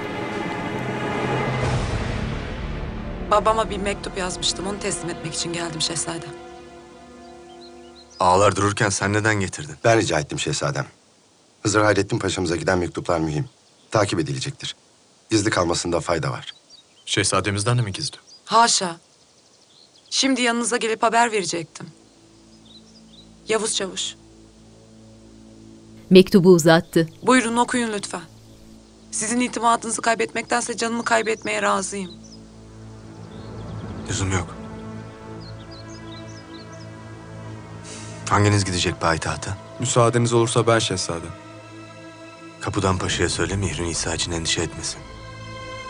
Babama bir mektup yazmıştım. Onu teslim etmek için geldim şehzadem. Ağlar dururken sen neden getirdin? Ben rica ettim şehzadem. Hızır Hayrettin Paşa'mıza giden mektuplar mühim. Takip edilecektir. Gizli kalmasında fayda var. Şehzademizden de mi gizli? Haşa. Şimdi yanınıza gelip haber verecektim. Yavuz Çavuş. Mektubu uzattı. Buyurun okuyun lütfen. Sizin itimadınızı kaybetmektense canımı kaybetmeye razıyım. Lüzum yok. Hanginiz gidecek payitahta? Müsaadeniz olursa ben şehzadem. Kapıdan paşaya söyle Mihri Nisa için endişe etmesin.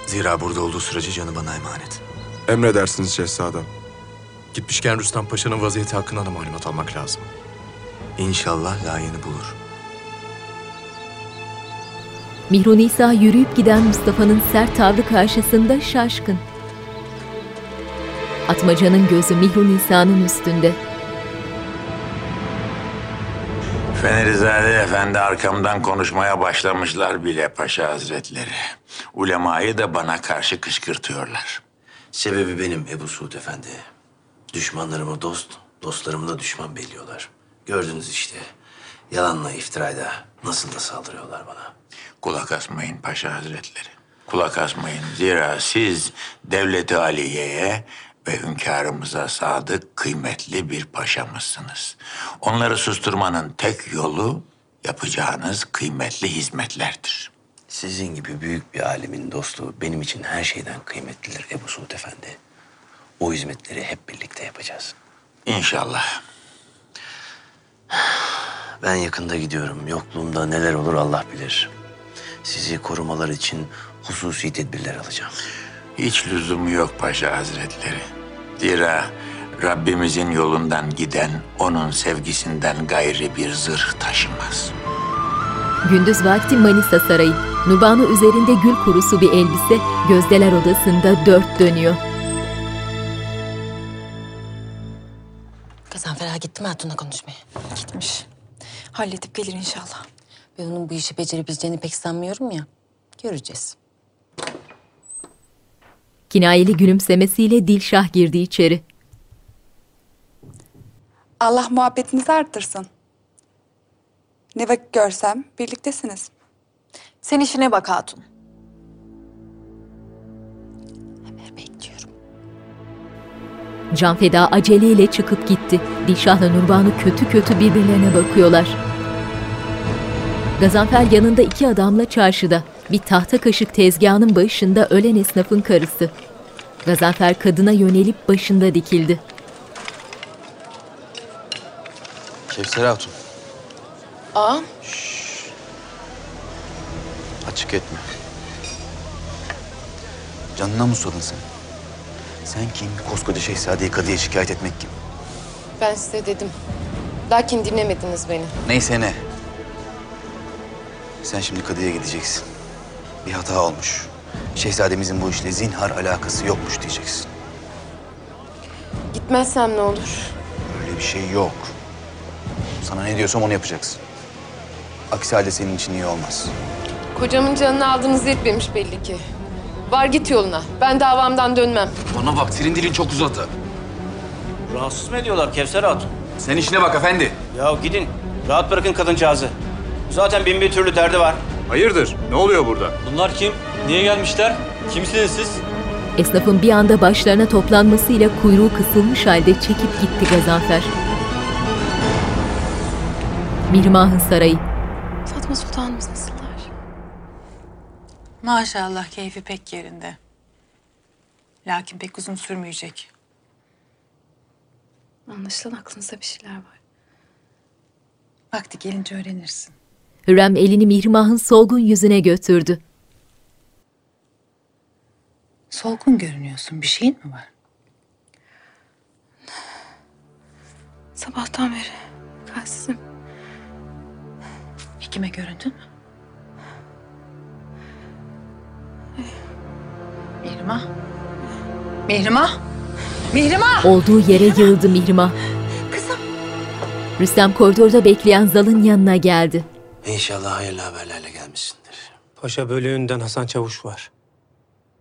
Zira burada olduğu sürece canı bana emanet. Emredersiniz şehzadem. Gitmişken Rüstem Paşa'nın vaziyeti hakkında da malumat almak lazım. İnşallah layığını bulur. Mihru Nisa yürüyüp giden Mustafa'nın sert tavrı karşısında şaşkın. Atmaca'nın gözü Nisa'nın üstünde. Fenerizade Efendi arkamdan konuşmaya başlamışlar bile Paşa Hazretleri. Ulemayı da bana karşı kışkırtıyorlar. Sebebi benim Ebu Suud Efendi. Düşmanlarımı dost, dostlarımı da düşman belliyorlar. Gördünüz işte. Yalanla iftirayla nasıl da saldırıyorlar bana. Kulak asmayın Paşa Hazretleri. Kulak asmayın. Zira siz Devleti Aliye'ye ve hünkârımıza sadık, kıymetli bir paşamızsınız. Onları susturmanın tek yolu yapacağınız kıymetli hizmetlerdir. Sizin gibi büyük bir alimin dostluğu benim için her şeyden kıymetlidir Ebu Suud Efendi. O hizmetleri hep birlikte yapacağız. İnşallah. Ben yakında gidiyorum. Yokluğumda neler olur Allah bilir. Sizi korumalar için hususi tedbirler alacağım. Hiç lüzumu yok Paşa Hazretleri. Zira Rabbimizin yolundan giden onun sevgisinden gayri bir zırh taşımaz. Gündüz vakti Manisa Sarayı. Nurbanu üzerinde gül kurusu bir elbise gözdeler odasında dört dönüyor. Gazanfer ağa gitti mi Hatun'la konuşmaya? Gitmiş. Halledip gelir inşallah. Ben onun bu işi becerebileceğini pek sanmıyorum ya. Göreceğiz. Kinayeli gülümsemesiyle Dilşah girdi içeri. Allah muhabbetinizi arttırsın. Ne vakit görsem birliktesiniz. Sen işine bak hatun. Can Feda aceleyle çıkıp gitti. Dilşah'la Nurbanu kötü kötü birbirlerine bakıyorlar. Gazanfer yanında iki adamla çarşıda. Bir tahta kaşık tezgahının başında ölen esnafın karısı. Gazanfer kadına yönelip başında dikildi. Kevser Hatun, Aa, açık etme. Canına mı susadın sen? Sen kim? Koskoca şehzadeyi kadıya şikayet etmek kim? ben size dedim. Lakin dinlemediniz beni. Neyse ne. Sen şimdi kadıya gideceksin. Bir hata olmuş. Şehzademizin bu işle zinhar alakası yokmuş diyeceksin. Gitmezsem ne olur? Öyle bir şey yok. Sana ne diyorsam onu yapacaksın. Aksi halde senin için iyi olmaz. Kocamın canını aldığınız yetmemiş belli ki. Var git yoluna. Ben davamdan dönmem. Bana bak, senin dilin çok uzadı. Rahatsız mı ediyorlar Kevser Hatun? Sen işine bak efendi. Ya gidin. Rahat bırakın kadıncağızı. Zaten bin bir türlü derdi var. Hayırdır? Ne oluyor burada? Bunlar kim? Niye gelmişler? Kimsiniz siz? Esnafın bir anda başlarına toplanmasıyla kuyruğu kısılmış halde çekip gitti Gazanfer. Mirmah'ın sarayı. Fatma Sultanımız nasıllar? Maşallah keyfi pek yerinde. Lakin pek uzun sürmeyecek. Anlaşılan aklınızda bir şeyler var. Vakti gelince öğrenirsin. Hürrem elini Mihrimah'ın solgun yüzüne götürdü. Solgun görünüyorsun. Bir şeyin mi var? Sabahtan beri kalsizim. Hekime göründün mü? Mihrimah. Mihrimah. Mihrimah. Olduğu yere yığıldı Mihrimah. Kızım. Rüstem koridorda bekleyen Zal'ın yanına geldi. İnşallah hayırlı haberlerle gelmişsindir. Paşa bölüğünden Hasan Çavuş var.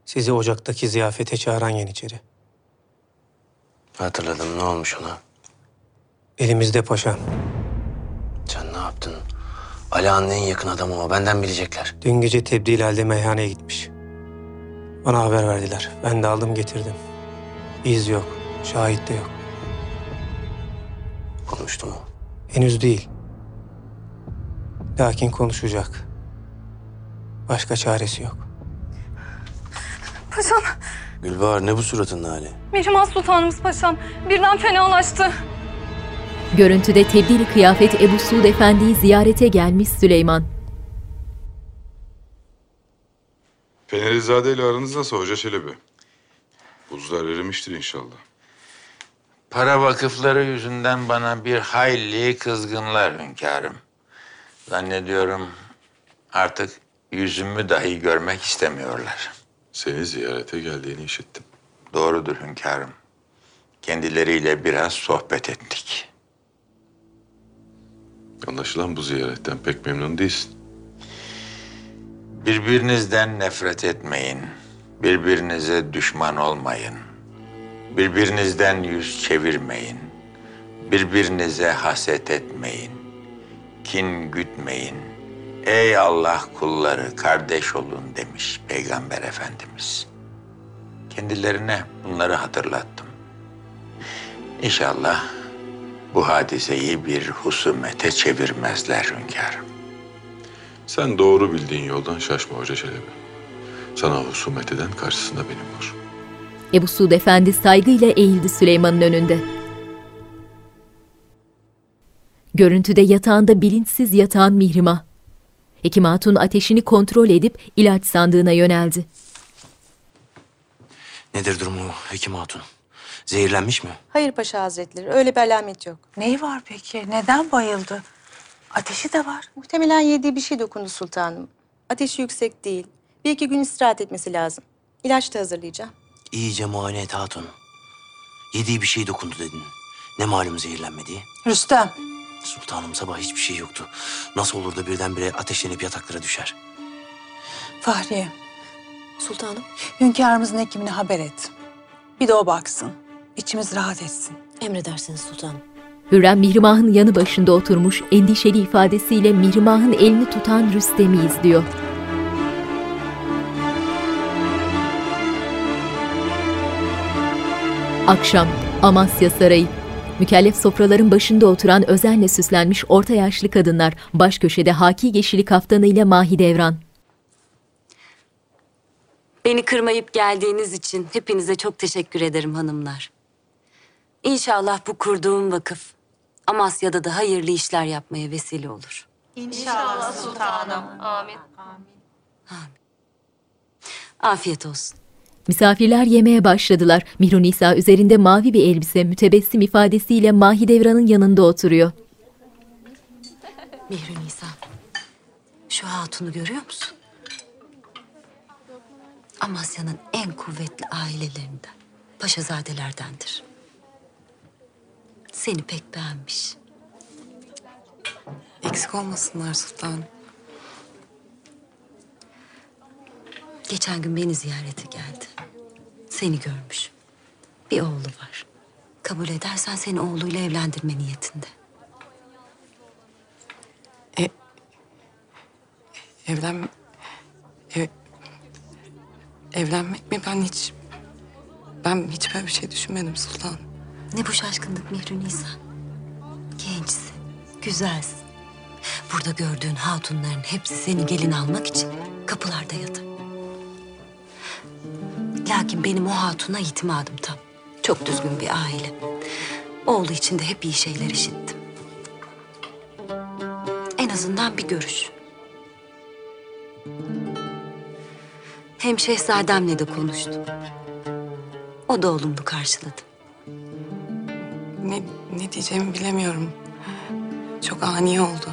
Sizi ocaktaki ziyafete çağıran Yeniçeri. Hatırladım. Ne olmuş ona? Elimizde paşam. Sen ne yaptın? Alihan'ın en yakın adamı o. Benden bilecekler. Dün gece tebdil halde meyhaneye gitmiş. Bana haber verdiler. Ben de aldım getirdim. İz yok. Şahit de yok. Konuştu mu? Henüz değil. Lakin konuşacak. Başka çaresi yok. Paşam, Gülbahar ne bu suratın hali? Mihrimah Sultanımız paşam birden fenalaştı. Görüntüde tebdili kıyafet Ebu Suud Efendi'yi ziyarete gelmiş Süleyman. Fenerizade ile aranız nasıl Hoca Çelebi? Buzlar erimiştir inşallah. Para vakıfları yüzünden bana bir hayli kızgınlar hünkârım. Zannediyorum artık yüzümü dahi görmek istemiyorlar. Seni ziyarete geldiğini işittim. Doğrudur hünkârım. Kendileriyle biraz sohbet ettik. Anlaşılan bu ziyaretten pek memnun değilsin. Birbirinizden nefret etmeyin. Birbirinize düşman olmayın. Birbirinizden yüz çevirmeyin. Birbirinize haset etmeyin. Kin gütmeyin. Ey Allah kulları kardeş olun demiş Peygamber Efendimiz. Kendilerine bunları hatırlattım. İnşallah bu hadiseyi bir husumete çevirmezler hünkârım. Sen doğru bildiğin yoldan şaşma Hoca Çelebi. Sana husumet eden karşısında benim var. Ebu Suud Efendi saygıyla eğildi Süleyman'ın önünde. Görüntüde yatağında bilinçsiz yatan Mihrimah. Hekim Hatun ateşini kontrol edip ilaç sandığına yöneldi. Nedir durumu Hekim Hatun? Zehirlenmiş mi? Hayır Paşa Hazretleri, öyle bir alamet yok. Neyi var peki? Neden bayıldı? Ateşi de var. Muhtemelen yediği bir şey dokundu sultanım. Ateşi yüksek değil. Bir iki gün istirahat etmesi lazım. İlaç da hazırlayacağım. İyice muayene et Hatun. Yediği bir şey dokundu dedin. Ne malum zehirlenmediği? Rüstem. Sultanım sabah hiçbir şey yoktu. Nasıl olur da birdenbire ateşlenip yataklara düşer? Fahriye. Sultanım. Hünkârımızın hekimine haber et. Bir de o baksın. İçimiz rahat etsin. Emredersiniz sultanım. Hürrem Mihrimah'ın yanı başında oturmuş endişeli ifadesiyle Mihrimah'ın elini tutan Rüstem'i izliyor. Akşam Amasya Sarayı. Mükellef sofraların başında oturan özenle süslenmiş orta yaşlı kadınlar, baş köşede haki yeşili kaftanıyla Mahidevran. Beni kırmayıp geldiğiniz için hepinize çok teşekkür ederim hanımlar. İnşallah bu kurduğum vakıf Amasya'da da hayırlı işler yapmaya vesile olur. İnşallah sultanım. Amin. Afiyet olsun. Misafirler yemeye başladılar. Mihrun İsa üzerinde mavi bir elbise, mütebessim ifadesiyle Mahidevran'ın yanında oturuyor. Mihri Nisa, şu hatunu görüyor musun? Amasya'nın en kuvvetli ailelerinden, paşazadelerdendir. Seni pek beğenmiş. Eksik olmasınlar sultanım. Geçen gün beni ziyarete geldi. Seni görmüş. Bir oğlu var. Kabul edersen seni oğluyla evlendirme niyetinde. Evlen... Ev... Evlenmek mi? Ben hiç... Ben hiç böyle bir şey düşünmedim sultan. Ne bu şaşkınlık Mihri Nisa? Gençsin, güzelsin. Burada gördüğün hatunların hepsi seni gelin almak için kapılarda yatar. Lakin benim o hatuna itimadım tam. Çok düzgün bir aile. Oğlu için de hep iyi şeyler işittim. En azından bir görüş. Hem şehzademle de konuştum. O da olumlu karşıladı. Ne, ne diyeceğimi bilemiyorum. Çok ani oldu.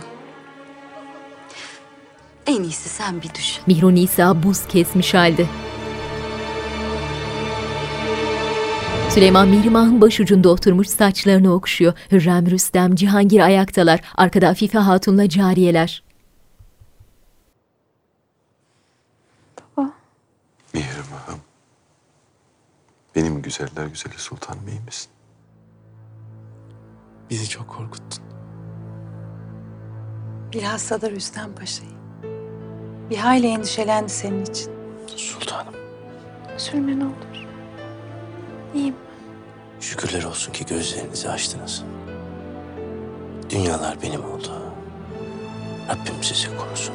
En iyisi sen bir düşün. Mihru Nisa buz kesmiş halde. Süleyman Mihrimah'ın başucunda oturmuş saçlarını okşuyor. Hürrem Rüstem, Cihangir ayaktalar. Arkada Afife Hatun'la cariyeler. Mihrimah'ım. Benim güzeller güzeli sultanım iyi misin? Bizi çok korkuttun. Bilhassa da Rüstem Paşa'yı. Bir hayli endişelendi senin için. Sultanım, Üzülme ne olur. İyiyim. şükürler olsun ki gözlerinizi açtınız. Dünyalar benim oldu. Rabbim sizi korusun.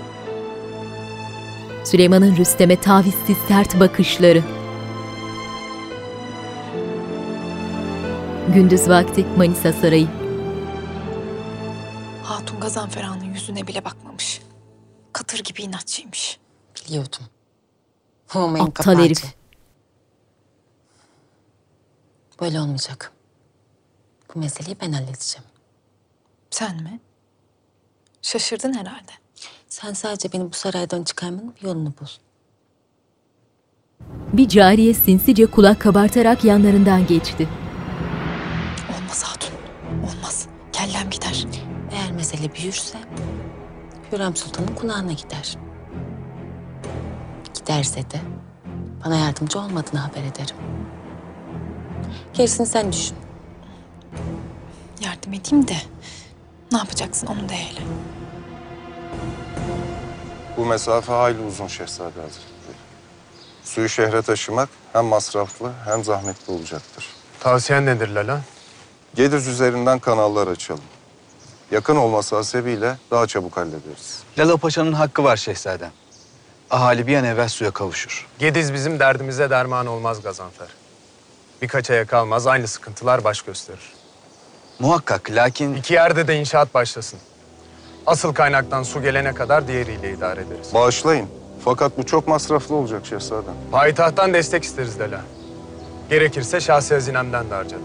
Süleyman'ın Rüstem'e tavizsiz sert bakışları. Gündüz vakti Manisa Sarayı. Hatun Gazanfer Ağa'nın yüzüne bile bakmamış. Katır gibi inatçıymış. Biliyordum. Aptal herif. Böyle olmayacak. Bu meseleyi ben halledeceğim. Sen mi? Şaşırdın herhalde. Sen sadece beni bu saraydan çıkarmanın bir yolunu bul. Bir cariye sinsice kulak kabartarak yanlarından geçti. Olmaz Hatun. Olmaz. Kellem gider. Eğer mesele büyürse Hürrem Sultan'ın kulağına gider. Giderse de bana yardımcı olmadığını haber ederim. Gerisini sen düşün. Yardım edeyim de ne yapacaksın onu da hele. Bu mesafe hayli uzun Şehzade Hazretleri. Suyu şehre taşımak hem masraflı hem zahmetli olacaktır. Tavsiyen nedir Lala? Gediz üzerinden kanallar açalım. Yakın olması hasebiyle daha çabuk hallederiz. Lala Paşa'nın hakkı var şehzadem. Ahali bir an evvel suya kavuşur. Gediz bizim derdimize derman olmaz Gazanfer. Birkaç aya kalmaz aynı sıkıntılar baş gösterir. Muhakkak lakin... İki yerde de inşaat başlasın. Asıl kaynaktan su gelene kadar diğeriyle idare ederiz. Bağışlayın. Fakat bu çok masraflı olacak Şehzadem. Payitahttan destek isteriz Lala. Gerekirse şahsi hazinemden de harcarım.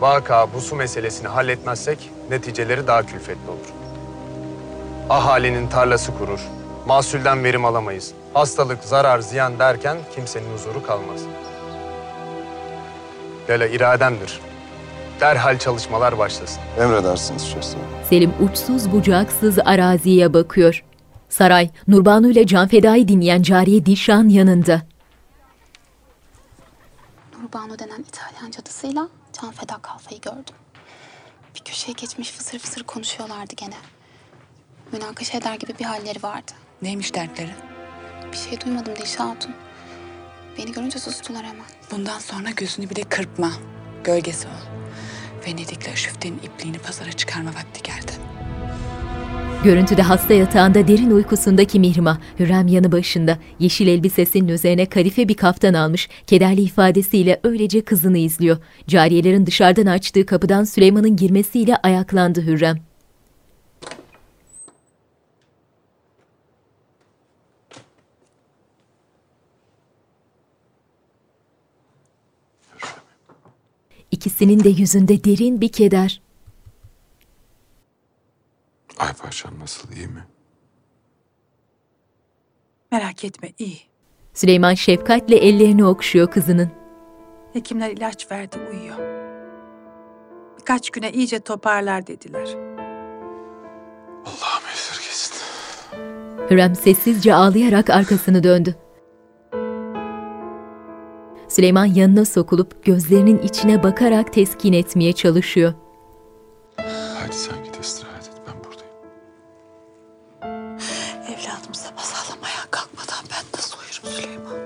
Vaka bu su meselesini halletmezsek neticeleri daha külfetli olur. Ahalinin tarlası kurur, mahsulden verim alamayız. Hastalık, zarar, ziyan derken kimsenin huzuru kalmaz. Lala irademdir. Derhal çalışmalar başlasın. Emredersiniz Şehzadem. Selim uçsuz bucaksız araziye bakıyor. Saray, Nurbanu ile Canfeda'yı dinleyen cariye Dişan yanında. Nurbanu denen İtalyan cadısıyla Can Feda Kalfa'yı gördüm. Bir köşeye geçmiş fısır fısır konuşuyorlardı gene. Münakaşa eder gibi bir halleri vardı. Neymiş dertleri? Bir şey duymadım Dilşah Hatun. Beni görünce sustular hemen. Bundan sonra gözünü bile kırpma. Gölgesi ol. Venedik'le Şüfte'nin ipliğini pazara çıkarma vakti geldi. Görüntüde hasta yatağında derin uykusundaki Mihrimah, Hürrem yanı başında, yeşil elbisesinin üzerine kadife bir kaftan almış, kederli ifadesiyle öylece kızını izliyor. Cariyelerin dışarıdan açtığı kapıdan Süleyman'ın girmesiyle ayaklandı Hürrem. İkisinin de yüzünde derin bir keder. Ay paşam nasıl iyi mi? Merak etme iyi. Süleyman şefkatle ellerini okşuyor kızının. Hekimler ilaç verdi uyuyor. Birkaç güne iyice toparlar dediler. Allah'ım esirgesin. Hürrem sessizce ağlayarak arkasını döndü. Süleyman yanına sokulup gözlerinin içine bakarak teskin etmeye çalışıyor. Hadi sen git istirahat et ben buradayım. Evladım sapasağlam ayağa kalkmadan ben nasıl uyurum Süleyman?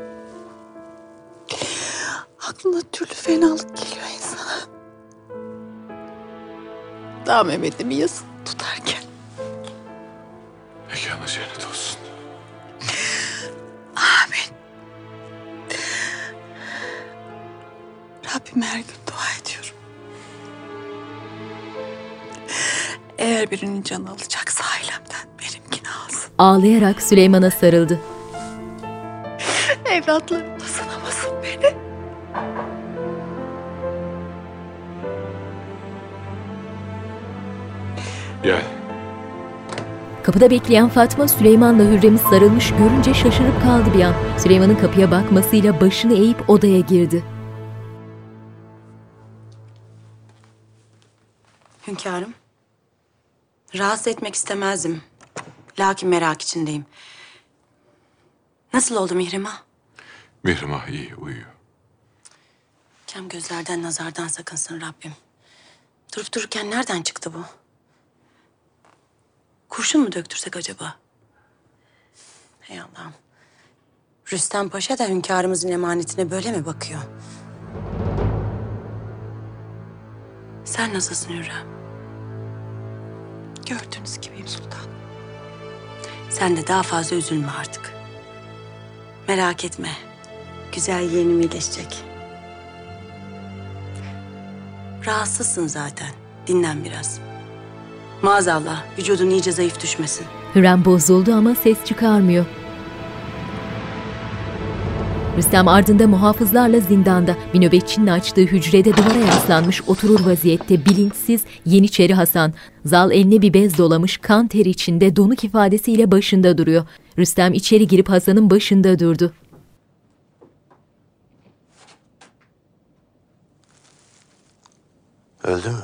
Aklına türlü fenalık geliyor insana. Daha Mehmet'imi yasın tutarken. Mekanı cennet olsun. Rabbime her gün dua ediyorum. Eğer birinin canı alacaksa ailemden benimkini alsın. Ağlayarak Süleyman'a sarıldı. Evlatlarım da sınamasın beni. Gel. Kapıda bekleyen Fatma Süleyman'la Hürrem'i sarılmış görünce şaşırıp kaldı bir an. Süleyman'ın kapıya bakmasıyla başını eğip odaya girdi. Hünkârım. Rahatsız etmek istemezdim. Lakin merak içindeyim. Nasıl oldu Mihrimah? Mihrimah iyi uyuyor. Kem gözlerden nazardan sakınsın Rabbim. Durup dururken nereden çıktı bu? Kurşun mu döktürsek acaba? Hey Allah'ım. Rüstem Paşa da hünkârımızın emanetine böyle mi bakıyor? Sen nasılsın Hürrem? Gördüğünüz gibiyim sultanım. Sen de daha fazla üzülme artık. Merak etme. Güzel yeğenim iyileşecek. Rahatsızsın zaten. Dinlen biraz. Maazallah vücudun iyice zayıf düşmesin. Hürrem bozuldu ama ses çıkarmıyor. Rüstem ardında muhafızlarla zindanda, bir nöbetçinin açtığı hücrede duvara yaslanmış oturur vaziyette bilinçsiz Yeniçeri Hasan. Zal eline bir bez dolamış kan ter içinde donuk ifadesiyle başında duruyor. Rüstem içeri girip Hasan'ın başında durdu. Öldü mü?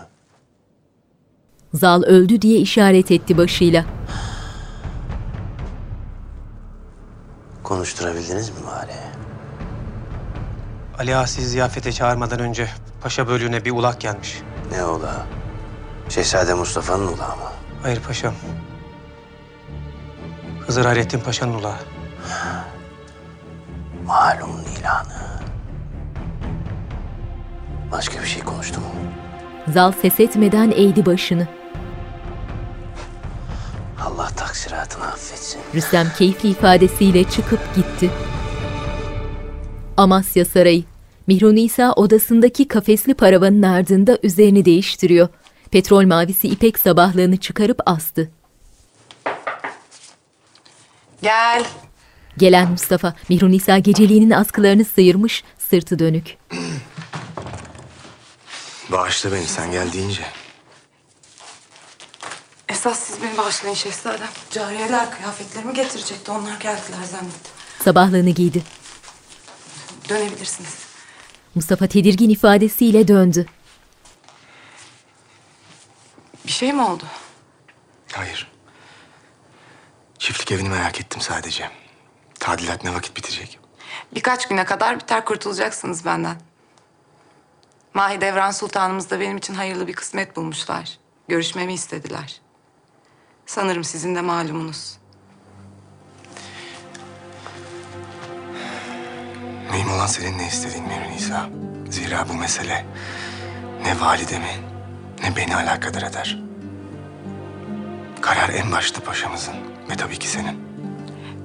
Zal öldü diye işaret etti başıyla. Konuşturabildiniz mi bari? Ali Ağa sizi ziyafete çağırmadan önce paşa bölüğüne bir ulak gelmiş. Ne ola? Şehzade Mustafa'nın ulağı mı? Hayır paşam. Hızır Hayrettin Paşa'nın ulağı. Malumun ilanı. Başka bir şey konuştu mu? Zal ses etmeden eğdi başını. Allah taksiratını affetsin. Rüstem keyifli ifadesiyle çıkıp gitti. Amasya Sarayı. Mihrunisa odasındaki kafesli paravanın ardında üzerini değiştiriyor. Petrol mavisi ipek sabahlığını çıkarıp astı. Gel. Gelen Mustafa, Mihrunisa geceliğinin askılarını sıyırmış, sırtı dönük. Bağışla beni sen gel deyince. Esas siz beni bağışlayın şehzadem. Cariyeler kıyafetlerimi getirecekti. Onlar geldiler zannettim. Sabahlığını giydi. Dönebilirsiniz. Mustafa tedirgin ifadesiyle döndü. Bir şey mi oldu? Hayır. Çiftlik evini merak ettim sadece. Tadilat ne vakit bitecek? Birkaç güne kadar biter kurtulacaksınız benden. Mahidevran Sultanımız da benim için hayırlı bir kısmet bulmuşlar. Görüşmemi istediler. Sanırım sizin de malumunuz. Mühim olan senin ne istediğin Mevlüt Nisa. Zira bu mesele ne validemi ne beni alakadar eder. Karar en başta paşamızın ve tabii ki senin.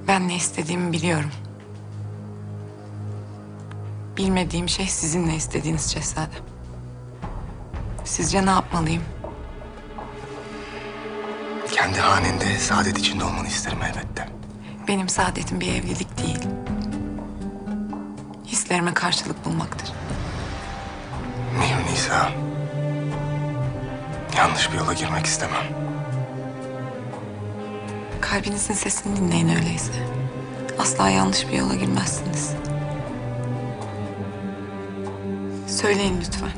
Ben ne istediğimi biliyorum. Bilmediğim şey sizin ne istediğiniz şehzadem. Sizce ne yapmalıyım? Kendi hanende saadet içinde olmanı isterim elbette. Benim saadetim bir evlilik değil. Hislerime karşılık bulmaktır. Mevlüt Nisa. Yanlış bir yola girmek istemem. Kalbinizin sesini dinleyin öyleyse. Asla yanlış bir yola girmezsiniz. Söyleyin lütfen.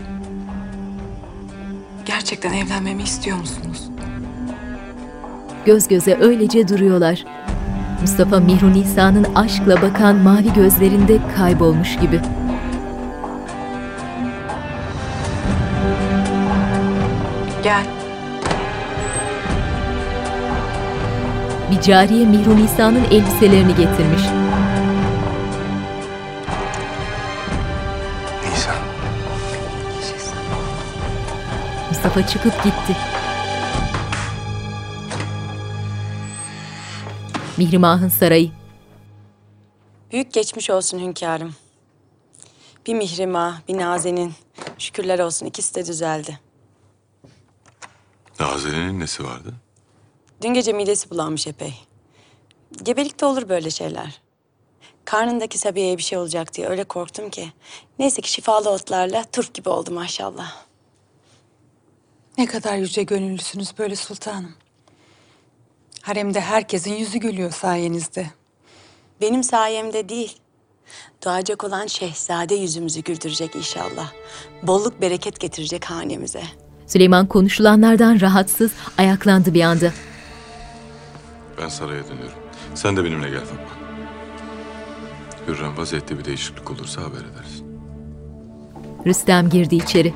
Gerçekten evlenmemi istiyor musunuz? Göz göze öylece duruyorlar. Mustafa Mihrunisa'nın aşkla bakan mavi gözlerinde kaybolmuş gibi. Gel. Bir cariye Mihrunisa'nın elbiselerini getirmiş. Nisa. Mustafa çıkıp gitti. Mihrimah'ın sarayı. Büyük geçmiş olsun hünkârım. Bir Mihrimah, bir Nazenin. Şükürler olsun ikisi de düzeldi. Nazene'nin nesi vardı? Dün gece midesi bulanmış epey. Gebelikte olur böyle şeyler. Karnındaki Sabiye'ye bir şey olacak diye öyle korktum ki. Neyse ki şifalı otlarla turp gibi oldu maşallah. Ne kadar yüce gönüllüsünüz böyle sultanım. Haremde herkesin yüzü gülüyor sayenizde. Benim sayemde değil. Doğacak olan şehzade yüzümüzü güldürecek inşallah. Bolluk bereket getirecek hanemize. Süleyman konuşulanlardan rahatsız ayaklandı bir anda. Ben saraya dönüyorum. Sen de benimle gel Fatma. Hürrem vaziyette bir değişiklik olursa haber ederiz. Rüstem girdi içeri.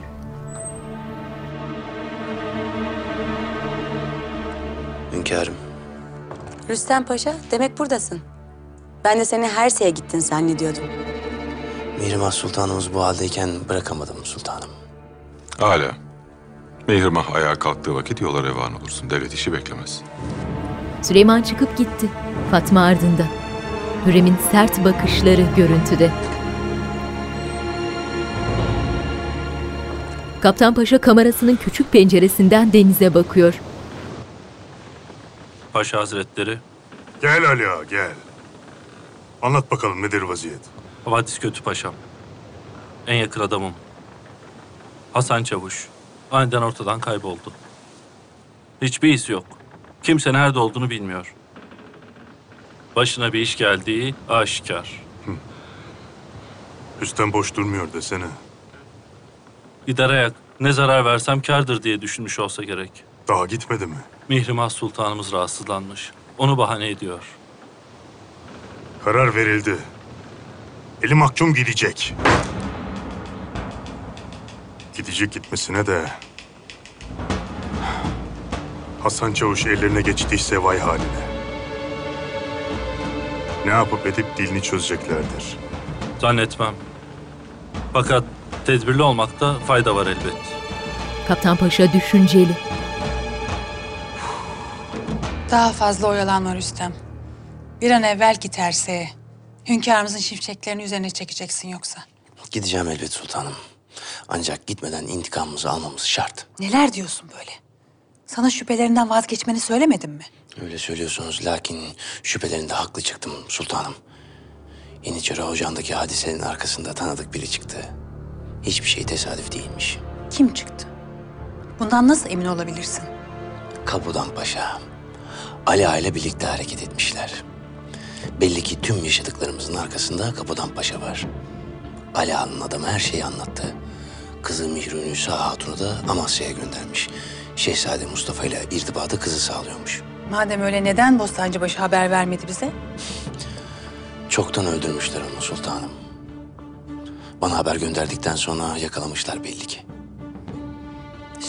Hünkârım. Rüstem Paşa, demek buradasın. Ben de seni her şeye gittin zannediyordum. Mihrimah Sultanımız bu haldeyken bırakamadım sultanım. Hala. Mihrimah ayağa kalktığı vakit yola revan olursun. Devlet işi beklemez. Süleyman çıkıp gitti. Fatma ardında. Hürrem'in sert bakışları görüntüde. Kaptan Paşa kamerasının küçük penceresinden denize bakıyor. Paşa Hazretleri, Gel Ali ağa, gel. Anlat bakalım nedir vaziyet? havadis kötü paşam. En yakın adamım. Hasan Çavuş. Aniden ortadan kayboldu. Hiçbir iz yok. Kimse nerede olduğunu bilmiyor. Başına bir iş geldiği aşikar. Üstten boş durmuyor desene. Ayak. Ne zarar versem kârdır diye düşünmüş olsa gerek. Daha gitmedi mi? Mihrimah Sultanımız rahatsızlanmış. Onu bahane ediyor. Karar verildi. Eli mahkum gidecek. Gidecek gitmesine de... Hasan Çavuş ellerine geçtiyse vay haline. Ne yapıp edip dilini çözeceklerdir. Zannetmem. Fakat tedbirli olmakta fayda var elbet. Kaptan Paşa düşünceli. Daha fazla oyalanma Rüstem. Bir an evvel git Erse'ye. Hünkârımızın şimşeklerini üzerine çekeceksin yoksa. Gideceğim elbet sultanım. Ancak gitmeden intikamımızı almamız şart. Neler diyorsun böyle? Sana şüphelerinden vazgeçmeni söylemedim mi? Öyle söylüyorsunuz lakin şüphelerinde haklı çıktım sultanım. Yeniçeri Ocağı'ndaki hadisenin arkasında tanıdık biri çıktı. Hiçbir şey tesadüf değilmiş. Kim çıktı? Bundan nasıl emin olabilirsin? Kabudan Paşa, Ali Ağa ile birlikte hareket etmişler. Belli ki tüm yaşadıklarımızın arkasında Kabudan Paşa var. Ali Ağa'nın adamı her şeyi anlattı. Kızı Mihrünüsa Hatun'u da Amasya'ya göndermiş. Şehzade Mustafa ile irtibatı kızı sağlıyormuş. Madem öyle neden Bostancıbaşı haber vermedi bize? Çoktan öldürmüşler onu sultanım. Bana haber gönderdikten sonra yakalamışlar belli ki.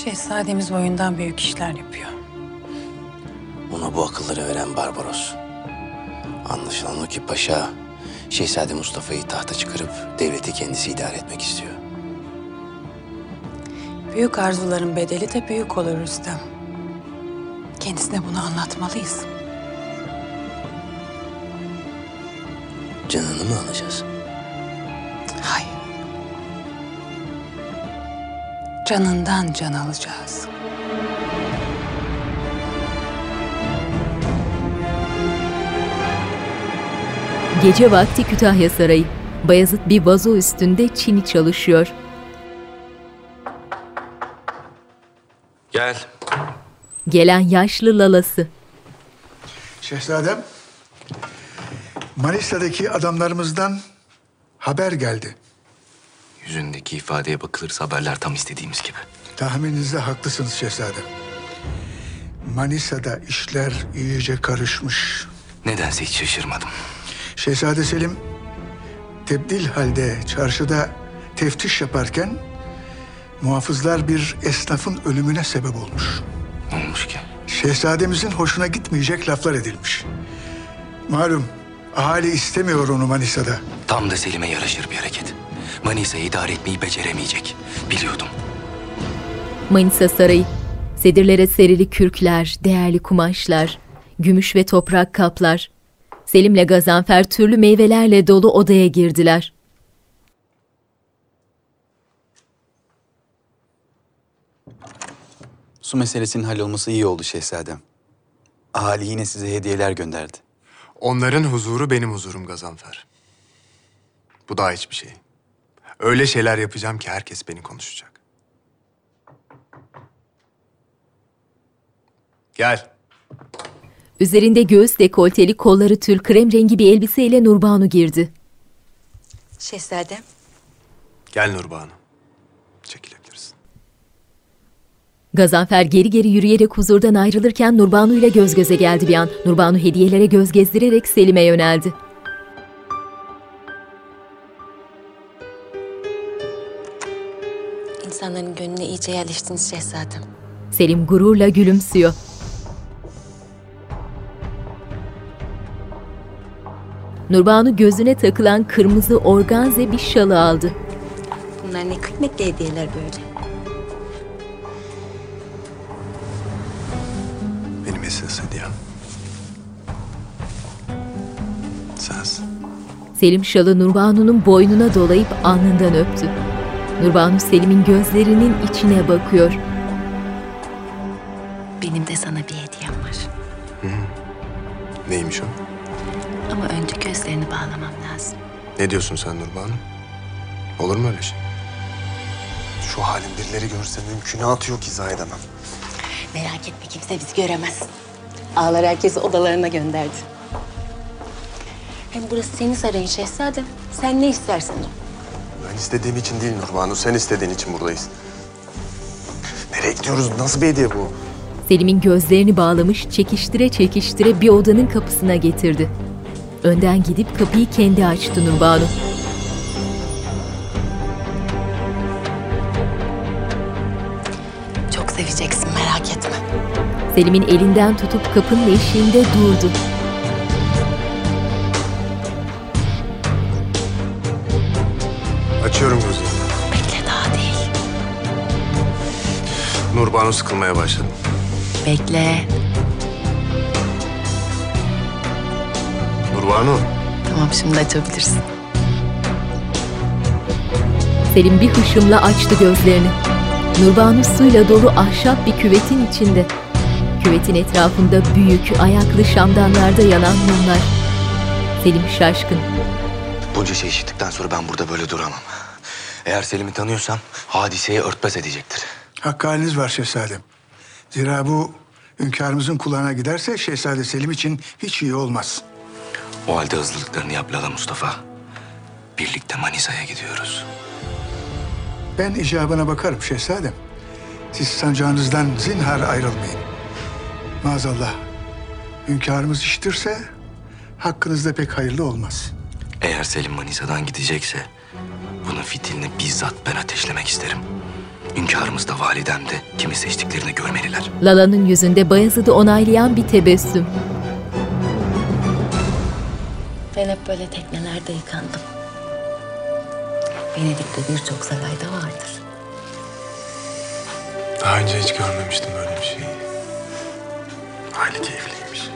Şehzademiz boyundan büyük işler yapıyor. Ona bu akılları veren Barbaros. Anlaşılan o ki paşa, Şehzade Mustafa'yı tahta çıkarıp devleti kendisi idare etmek istiyor. Büyük arzuların bedeli de büyük olur Rüstem. Kendisine bunu anlatmalıyız. Canını mı alacağız? Hayır. Canından can alacağız. Gece vakti Kütahya Sarayı. Bayezid bir vazo üstünde çini çalışıyor. Gel. Gelen yaşlı lalası. Şehzadem, Manisa'daki adamlarımızdan haber geldi. Yüzündeki ifadeye bakılırsa haberler tam istediğimiz gibi. Tahmininizde haklısınız şehzadem. Manisa'da işler iyice karışmış. Nedense hiç şaşırmadım. Şehzade Selim tebdil halde çarşıda teftiş yaparken muhafızlar bir esnafın ölümüne sebep olmuş. Ne olmuş ki? Şehzademizin hoşuna gitmeyecek laflar edilmiş. Malum ahali istemiyor onu Manisa'da. Tam da Selim'e yaraşır bir hareket. Manisa'yı idare etmeyi beceremeyecek. Biliyordum. Manisa Sarayı. Sedirlere serili kürkler, değerli kumaşlar, gümüş ve toprak kaplar, Selim'le Gazanfer türlü meyvelerle dolu odaya girdiler. Su meselesinin hallolması iyi oldu şehzadem. Ahali yine size hediyeler gönderdi. Onların huzuru benim huzurum Gazanfer. Bu daha hiçbir şey. Öyle şeyler yapacağım ki herkes beni konuşacak. Gel. Üzerinde göğüs dekolteli kolları tül krem rengi bir elbiseyle Nurbanu girdi. Şehzadem. Gel Nurbanu. Çekilebilirsin. Gazanfer geri geri yürüyerek huzurdan ayrılırken Nurbanu ile göz göze geldi bir an. Nurbanu hediyelere göz gezdirerek Selim'e yöneldi. İnsanların gönlüne iyice yerleştiniz şehzadem. Selim gururla gülümsüyor. Nurbanu gözüne takılan kırmızı organze bir şalı aldı. Bunlar ne kıymetli hediyeler böyle. Benim esas hediyem. Sensin. Selim şalı Nurbanu'nun boynuna dolayıp alnından öptü. Nurbanu Selim'in gözlerinin içine bakıyor. Benim de sana bir hediyem var. Neymiş o? Ama önce gözlerini bağlamam lazım. Ne diyorsun sen Nurbanu? Olur mu öyle şey? Şu halin birileri görse mümkünatı yok izah edemem. Merak etme kimse bizi göremez. Ağlar herkesi odalarına gönderdi. Hem burası senin sarayın şehzadem. Sen ne istersen o. Ben istediğim için değil Nurbanu, sen istediğin için buradayız. Nereye gidiyoruz? Nasıl bir hediye bu? Selim'in gözlerini bağlamış, çekiştire çekiştire bir odanın kapısına getirdi. Önden gidip kapıyı kendi açtı Nurbanu. Çok seveceksin merak etme. Selim'in elinden tutup kapının eşiğinde durdu. Açıyorum gözlerimi. Bekle daha değil. Nurbanu sıkılmaya başladı. Bekle. Nurbanu. Tamam şimdi açabilirsin. Selim bir hışımla açtı gözlerini. Nurbanu suyla dolu ahşap bir küvetin içinde. Küvetin etrafında büyük, ayaklı şamdanlarda yanan mumlar. Selim şaşkın. Bunca şey işittikten sonra ben burada böyle duramam. Eğer Selim'i tanıyorsam hadiseyi örtbas edecektir. Hakkı haliniz var şehzadem. Zira bu hünkârımızın kulağına giderse Şehzade Selim için hiç iyi olmaz. O halde hızlılıklarını yap Lala Mustafa. Birlikte Manisa'ya gidiyoruz. Ben icabına bakarım şehzadem. Siz sancağınızdan zinhar ayrılmayın. Maazallah hünkârımız işitirse hakkınızda pek hayırlı olmaz. Eğer Selim Manisa'dan gidecekse bunun fitilini bizzat ben ateşlemek isterim. Hünkârımız da validem de kimi seçtiklerini görmeliler. Lala'nın yüzünde Bayezid'i onaylayan bir tebessüm. Ben hep böyle teknelerde yıkandım. Venedik'te birçok sarayda vardır. Daha önce hiç görmemiştim böyle bir şeyi. Hali keyifliymiş.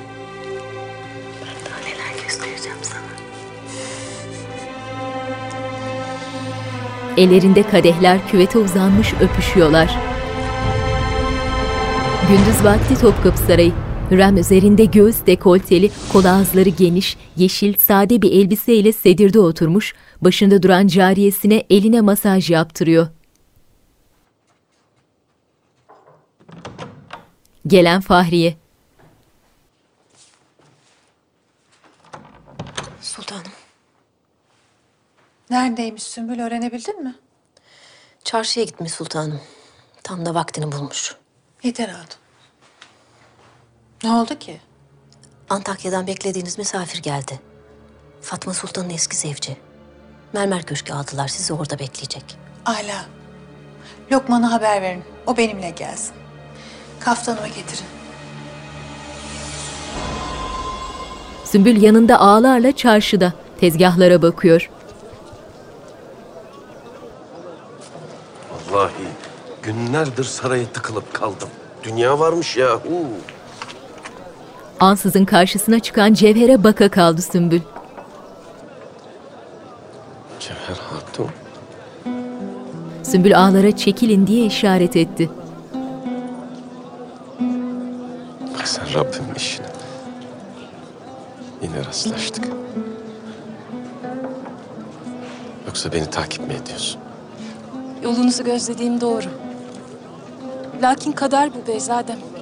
Daha neler göstereceğim sana. Ellerinde kadehler küvete uzanmış öpüşüyorlar. Gündüz vakti Topkapı Sarayı. Hürrem üzerinde göğüs dekolteli, kol ağızları geniş, yeşil, sade bir elbiseyle sedirde oturmuş, başında duran cariyesine eline masaj yaptırıyor. Gelen Fahriye. Sultanım. Neredeymiş Sümbül öğrenebildin mi? Çarşıya gitmiş sultanım. Tam da vaktini bulmuş. Yeter hatun. Ne oldu ki? Antakya'dan beklediğiniz misafir geldi. Fatma Sultan'ın eski zevci. Mermer Köşkü aldılar. Sizi orada bekleyecek. Ala. Lokman'a haber verin. O benimle gelsin. Kaftanımı getirin. Sümbül yanında ağlarla çarşıda, tezgahlara bakıyor. Vallahi günlerdir saraya tıkılıp kaldım. Dünya varmış ya. huu. Ansızın karşısına çıkan Cevher'e baka kaldı Sümbül. Cevher Hatun. Sümbül ağlara çekilin diye işaret etti. Bak sen Rabbimin işine. Yine rastlaştık. Yoksa beni takip mi ediyorsun? Yolunuzu gözlediğim doğru. Lakin kader bu Beyzadem.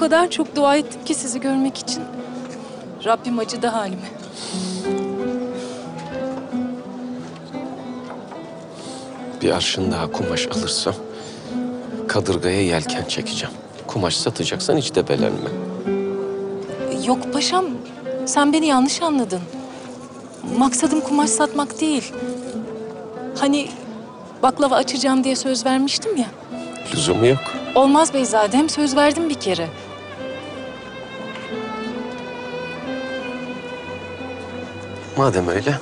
Kadar çok dua ettim ki sizi görmek için. Rabbim acıdı halime. Bir arşın daha kumaş alırsam kadırgaya yelken çekeceğim. Kumaş satacaksan hiç debelenme. Yok paşam, sen beni yanlış anladın. Maksadım kumaş satmak değil. Hani baklava açacağım diye söz vermiştim ya. Lüzumu yok. Olmaz Beyzadem, söz verdim bir kere. Madem öyle,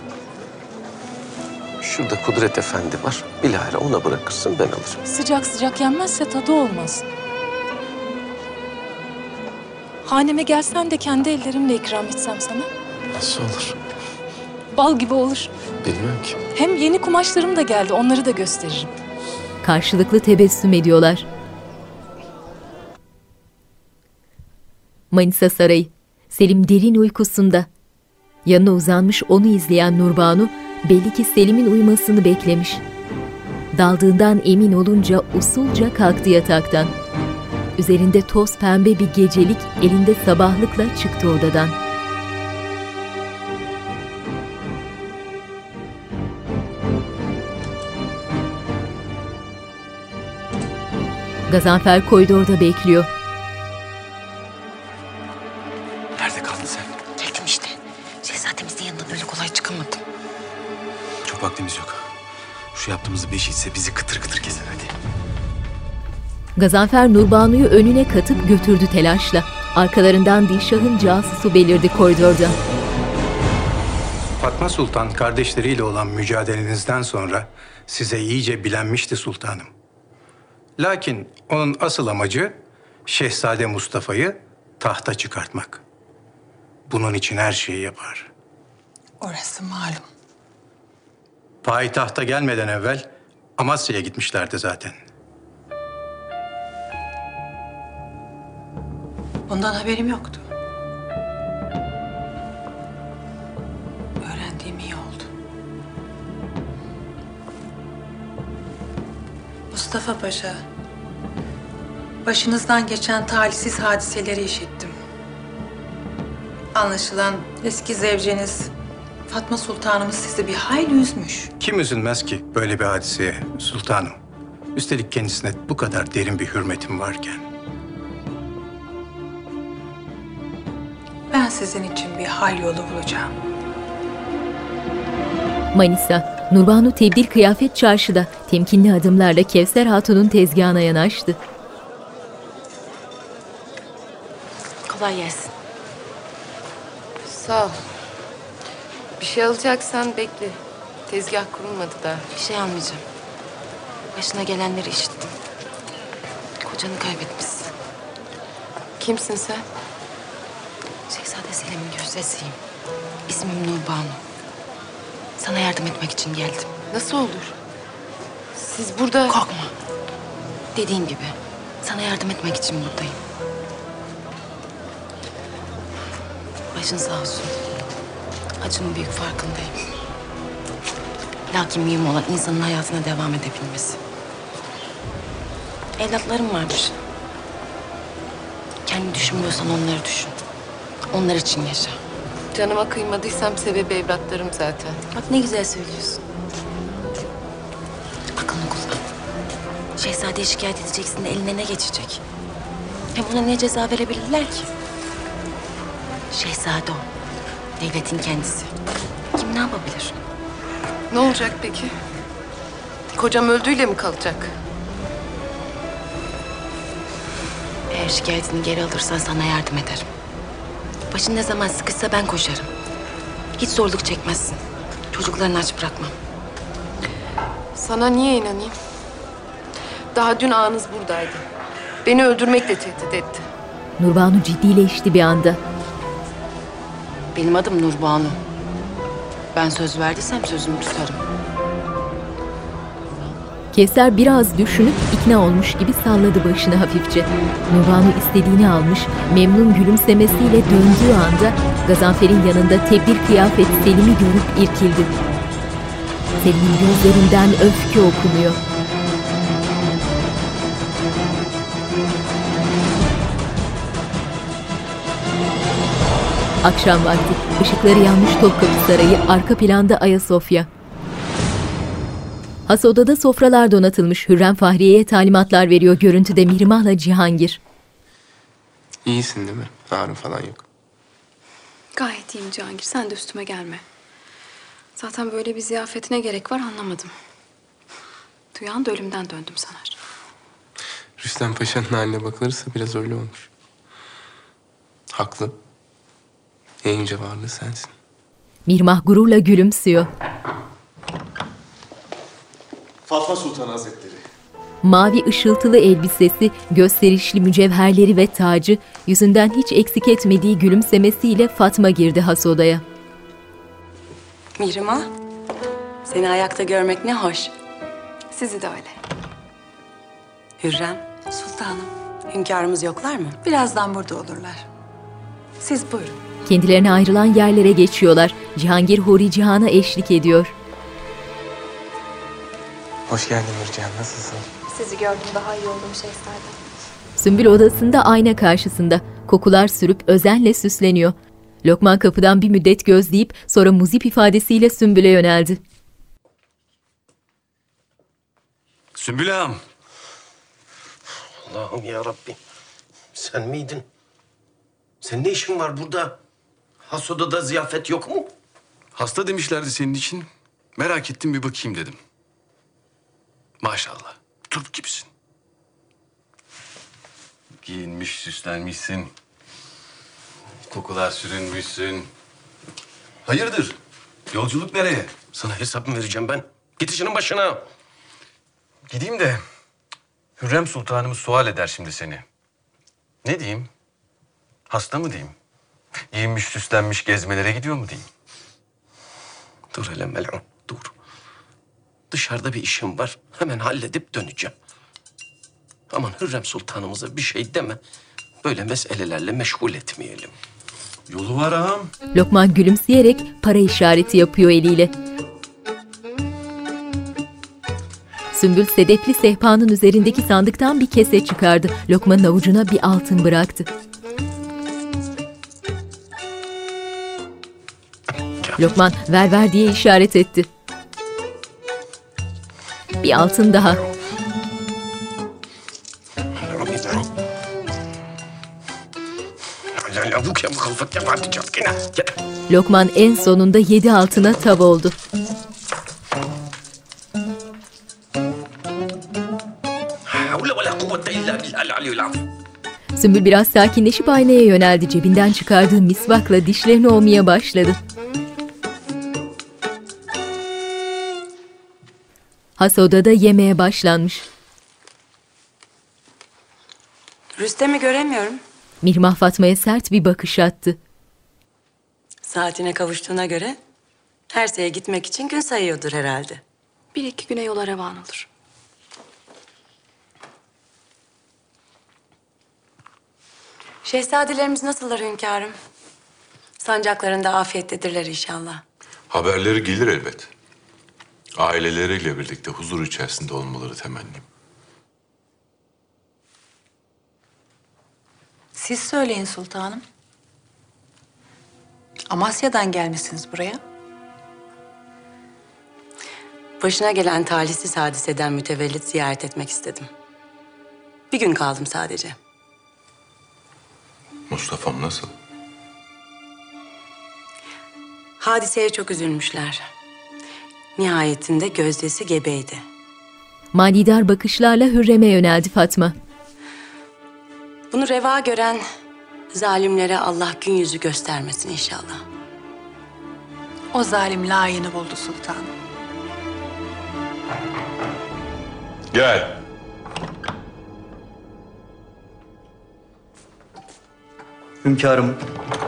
şurada Kudret Efendi var. Bilahare ona bırakırsın ben alırım. Sıcak sıcak yenmezse tadı olmaz. Haneme gelsen de kendi ellerimle ikram etsem sana. Nasıl olur? Bal gibi olur. Bilmem ki. Hem yeni kumaşlarım da geldi, onları da gösteririm. Karşılıklı tebessüm ediyorlar. Manisa Sarayı. Selim derin uykusunda. Yanına uzanmış onu izleyen Nurbanu belli ki Selim'in uyumasını beklemiş. Daldığından emin olunca usulca kalktı yataktan. Üzerinde toz pembe bir gecelik elinde sabahlıkla çıktı odadan. Gazanfer koridorda bekliyor. Gazanfer Nurbanu'yu önüne katıp götürdü telaşla. Arkalarından Dilşah'ın casusu belirdi koridorda. Fatma Sultan kardeşleriyle olan mücadelenizden sonra size iyice bilenmişti sultanım. Lakin onun asıl amacı Şehzade Mustafa'yı tahta çıkartmak. Bunun için her şeyi yapar. Orası malum. Payitahta gelmeden evvel Amasya'ya gitmişlerdi zaten. Bundan haberim yoktu. Öğrendiğim iyi oldu. Mustafa Paşa, başınızdan geçen talihsiz hadiseleri işittim. Anlaşılan eski zevceniz Fatma Sultanımız sizi bir hayli üzmüş. Kim üzülmez ki böyle bir hadiseye sultanım? Üstelik kendisine bu kadar derin bir hürmetim varken. Ben sizin için bir hal yolu bulacağım. Manisa, Nurbanu tebdil kıyafet çarşıda temkinli adımlarla Kevser Hatun'un tezgahına yanaştı. Kolay gelsin. Sağ ol. Bir şey alacaksan bekle. Tezgah kurulmadı daha. Bir şey almayacağım. Başına gelenleri işittim. Kocanı kaybetmişsin. Kimsin sen? Selim'in gözdesiyim. İsmim Nurbanu. Sana yardım etmek için geldim. Nasıl olur? Siz burada... Korkma. Dediğim gibi. Sana yardım etmek için buradayım. Başın sağ olsun. Acının büyük farkındayım. Lakin mühim olan insanın hayatına devam edebilmesi. Evlatlarım varmış. Kendi düşünmüyorsan onları düşün. Onlar için yaşa. Canıma kıymadıysam sebebi evlatlarım zaten. Bak ne güzel söylüyorsun. Aklını kullan. Şehzadeyi şikayet edeceksin de eline ne geçecek? Hem ona ne ceza verebilirler ki? Şehzade o. Devletin kendisi. Kim ne yapabilir? Ne olacak peki? Kocam öldüğüyle mi kalacak? Eğer şikayetini geri alırsan sana yardım ederim. Başın ne zaman sıkışsa ben koşarım. Hiç zorluk çekmezsin. Çocuklarını aç bırakmam. Sana niye inanayım? Daha dün ağanız buradaydı. Beni öldürmekle tehdit etti. Nurbanu ciddileşti bir anda. Benim adım Nurbanu. Ben söz verdiysem sözümü tutarım. Kevser biraz düşünüp ikna olmuş gibi salladı başını hafifçe. Nurbanu istediğini almış, memnun gülümsemesiyle döndüğü anda Gazanfer'in yanında tebdil kıyafet Selim'i görüp irkildi. Selim'in gözlerinden öfke okunuyor. Akşam vakti ışıkları yanmış Topkapı Sarayı, arka planda Ayasofya. Has odada sofralar donatılmış. Hürrem Fahriye'ye talimatlar veriyor görüntüde Mihrimah'la Cihangir. İyisin değil mi? Ağrın falan yok. Gayet iyiyim Cihangir. Sen de üstüme gelme. Zaten böyle bir ziyafetine gerek var anlamadım. Duyan da ölümden döndüm sanar. Rüstem Paşa'nın haline bakılırsa biraz öyle olmuş. Haklı. En yüce varlığı sensin. Mirmah gururla gülümsüyor. Fatma Sultan Hazretleri. Mavi ışıltılı elbisesi, gösterişli mücevherleri ve tacı, yüzünden hiç eksik etmediği gülümsemesiyle Fatma girdi has odaya. Mihrimah, seni ayakta görmek ne hoş. Sizi de öyle. Hürrem, Sultanım, hünkârımız yoklar mı? birazdan burada olurlar. Siz buyurun. Kendilerine ayrılan yerlere geçiyorlar. Cihangir Huri Cihan'a eşlik ediyor. Hoş geldin Nurcan. Nasılsın? Sizi gördüm daha iyi oldum şehzadem. Sümbül odasında ayna karşısında. Kokular sürüp özenle süsleniyor. Lokman kapıdan bir müddet gözleyip sonra muzip ifadesiyle Sümbül'e yöneldi. Sümbül ağam. Allah'ım ya Rabbi. Sen miydin? Senin ne işin var burada? Has odada ziyafet yok mu? Hasta demişlerdi senin için. Merak ettim bir bakayım dedim. Maşallah. Turp gibisin. Giyinmiş, süslenmişsin. Kokular sürünmüşsün. Hayırdır? Yolculuk nereye? Sana hesap mı vereceğim ben? Git işinin başına. Gideyim de Hürrem Sultanımız sual eder şimdi seni. Ne diyeyim? Hasta mı diyeyim? Giyinmiş, süslenmiş gezmelere gidiyor mu diyeyim? Dur hele Melun, dur. Dışarıda bir işim var. Hemen halledip döneceğim. Aman Hürrem Sultanımıza bir şey deme. Böyle meselelerle meşgul etmeyelim. Yolu var ağam. Lokman gülümseyerek para işareti yapıyor eliyle. Sümbül sedefli sehpanın üzerindeki sandıktan bir kese çıkardı. Lokman'ın avucuna bir altın bıraktı. Lokman ver ver diye işaret etti. Bir altın daha. Lokman en sonunda yedi altına tav oldu. Sümbül biraz sakinleşip aynaya yöneldi. Cebinden çıkardığı misvakla dişlerini ovmaya başladı. Has odada yemeğe başlanmış. Rüstem'i göremiyorum. Mirmah Fatma'ya sert bir bakış attı. Saatine kavuştuğuna göre Herse'ye gitmek için gün sayıyordur herhalde. Bir iki güne yola revan olur. Şehzadelerimiz nasıllar hünkârım? Sancaklarında afiyettedirler inşallah. Haberleri gelir elbet. Aileleriyle birlikte huzur içerisinde olmaları temennim. Siz söyleyin sultanım. Amasya'dan gelmişsiniz buraya. Başına gelen talihsiz hadiseden mütevellit ziyaret etmek istedim. Bir gün kaldım sadece. Mustafa'm nasıl? Hadiseye çok üzülmüşler. Nihayetinde gözdesi gebeydi. Manidar bakışlarla Hürrem'e yöneldi Fatma. Bunu reva gören zalimlere Allah gün yüzü göstermesin inşallah. O zalim layığını buldu sultanım. Gel. Hünkârım,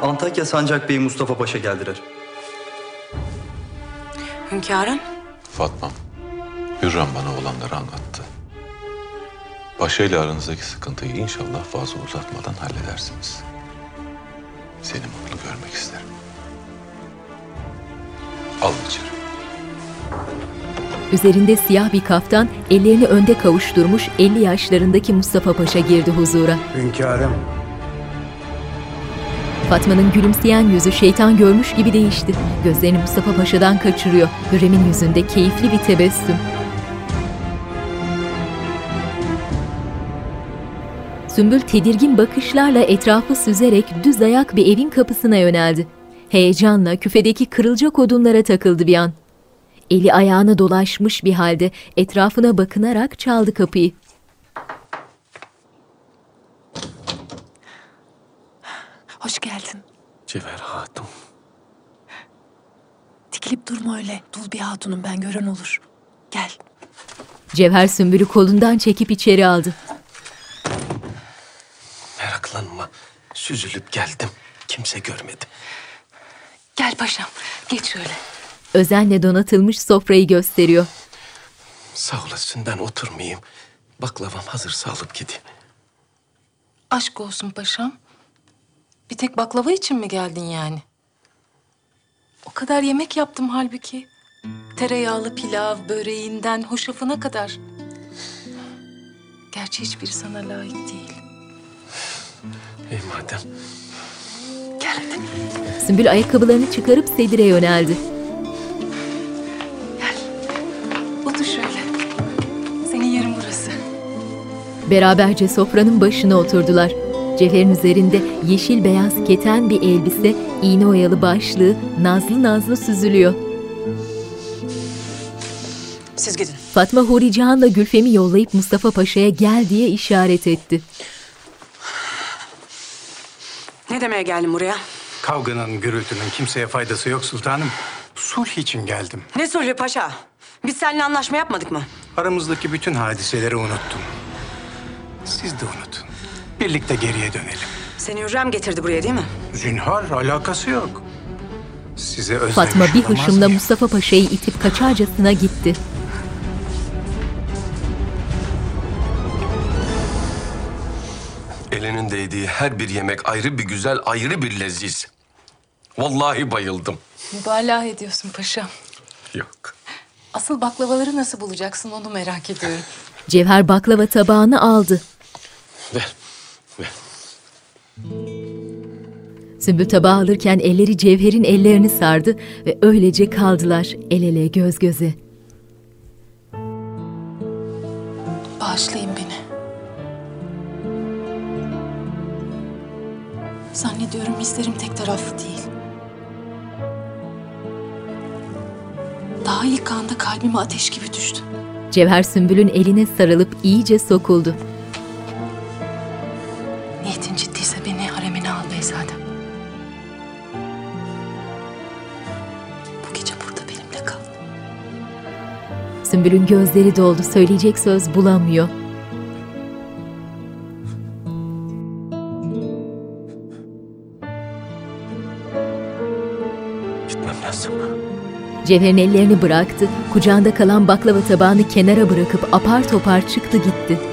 Antakya Sancak Bey Mustafa Paşa geldiler. Hünkârım. Fatmam, Hürrem bana olanları anlattı. Paşa ile aranızdaki sıkıntıyı inşallah fazla uzatmadan halledersiniz. Seni mutlu görmek isterim. Alın içeri. Üzerinde siyah bir kaftan, ellerini önde kavuşturmuş 50 yaşlarındaki Mustafa Paşa girdi huzura. Hünkârım, Fatma'nın gülümseyen yüzü şeytan görmüş gibi değişti. Gözlerini Mustafa Paşa'dan kaçırıyor. Hürrem'in yüzünde keyifli bir tebessüm. Sümbül tedirgin bakışlarla etrafı süzerek düz ayak bir evin kapısına yöneldi. Heyecanla küfedeki kırılacak odunlara takıldı bir an. Eli ayağına dolaşmış bir halde etrafına bakınarak çaldı kapıyı. Hoş geldin. Cevher Hatun. Dikilip durma öyle. Dul bir hatunum ben gören olur. Gel. Cevher Sümbül'ü kolundan çekip içeri aldı. Meraklanma. Süzülüp geldim. Kimse görmedi. Gel paşam. Geç şöyle. Özenle donatılmış sofrayı gösteriyor. Sağ olasın ben oturmayayım. Baklavam hazırsa alıp gideyim. Aşk olsun paşam. Bir tek baklava için mi geldin yani? O kadar yemek yaptım halbuki. Tereyağlı pilav, böreğinden hoşafına kadar. Gerçi hiçbiri sana layık değil. Ey madem. Gel hadi. Sümbül ayakkabılarını çıkarıp Sedir'e yöneldi. Otur şöyle. Senin yerin burası. Beraberce sofranın başına oturdular. Cevherin üzerinde yeşil beyaz keten bir elbise, iğne oyalı başlığı nazlı nazlı süzülüyor. Siz gidin. Fatma Huri Cihan'la Gülfem'i yollayıp Mustafa Paşa'ya gel diye işaret etti. Ne demeye geldin buraya? kavganın, gürültünün kimseye faydası yok sultanım. Sulh için geldim. Ne sulhü paşa? Biz seninle anlaşma yapmadık mı? Aramızdaki bütün hadiseleri unuttum. Siz de unutun. Birlikte geriye dönelim. Seni Hürrem getirdi buraya değil mi? Zinhar alakası yok. Size özlemiş Fatma bir olamaz hışımla mıyım? Mustafa Paşa'yı itip kaçarcasına gitti. Elinin değdiği her bir yemek ayrı bir güzel, ayrı bir leziz. Vallahi bayıldım. Mübalağa ediyorsun paşam. Yok. Asıl baklavaları nasıl bulacaksın onu merak ediyorum. Cevher baklava tabağını aldı. Ver, ver. Sümbül tabağı alırken elleri Cevher'in ellerini sardı ve öylece kaldılar el ele göz göze. Bağışlayın beni. Zannediyorum hislerim tek taraflı değil. Daha ilk anda kalbime ateş gibi düştü. Cevher Sümbül'ün eline sarılıp iyice sokuldu. Niyetin ciddiyse beni haremine al Beyzadem. Bu gece burada benimle kal. Sümbül'ün gözleri doldu söyleyecek söz bulamıyor. Gitmem lazım. Cevher'in ellerini bıraktı, kucağında kalan baklava tabağını kenara bırakıp apar topar çıktı gitti.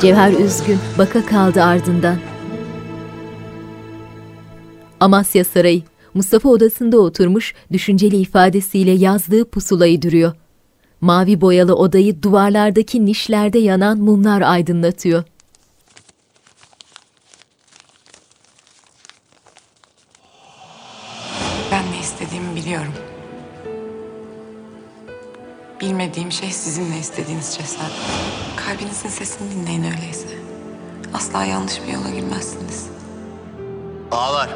Cevher üzgün, baka kaldı ardından. Amasya Sarayı, Mustafa odasında oturmuş, düşünceli ifadesiyle yazdığı pusulayı duruyor. Mavi boyalı odayı duvarlardaki nişlerde yanan mumlar aydınlatıyor. Ben ne istediğimi biliyorum. Bilmediğim şey sizin ne istediğiniz cesaret. Kalbinizin sesini dinleyin öyleyse. Asla yanlış bir yola girmezsiniz. Ağlar.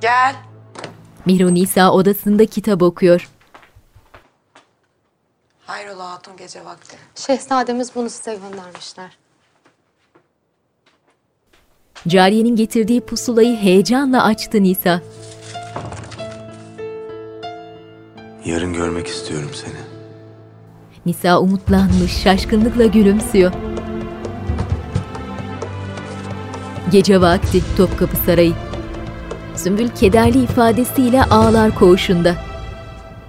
Gel. Mihru Nisa odasında kitap okuyor. Hayrola hatun gece vakti. Şehzademiz bunu size göndermişler. Cariyenin getirdiği pusulayı heyecanla açtı Nisa. Yarın görmek istiyorum seni. Nisa umutlanmış, şaşkınlıkla gülümsüyor. Gece vakti Topkapı Sarayı. Sümbül kederli ifadesiyle ağlar koğuşunda.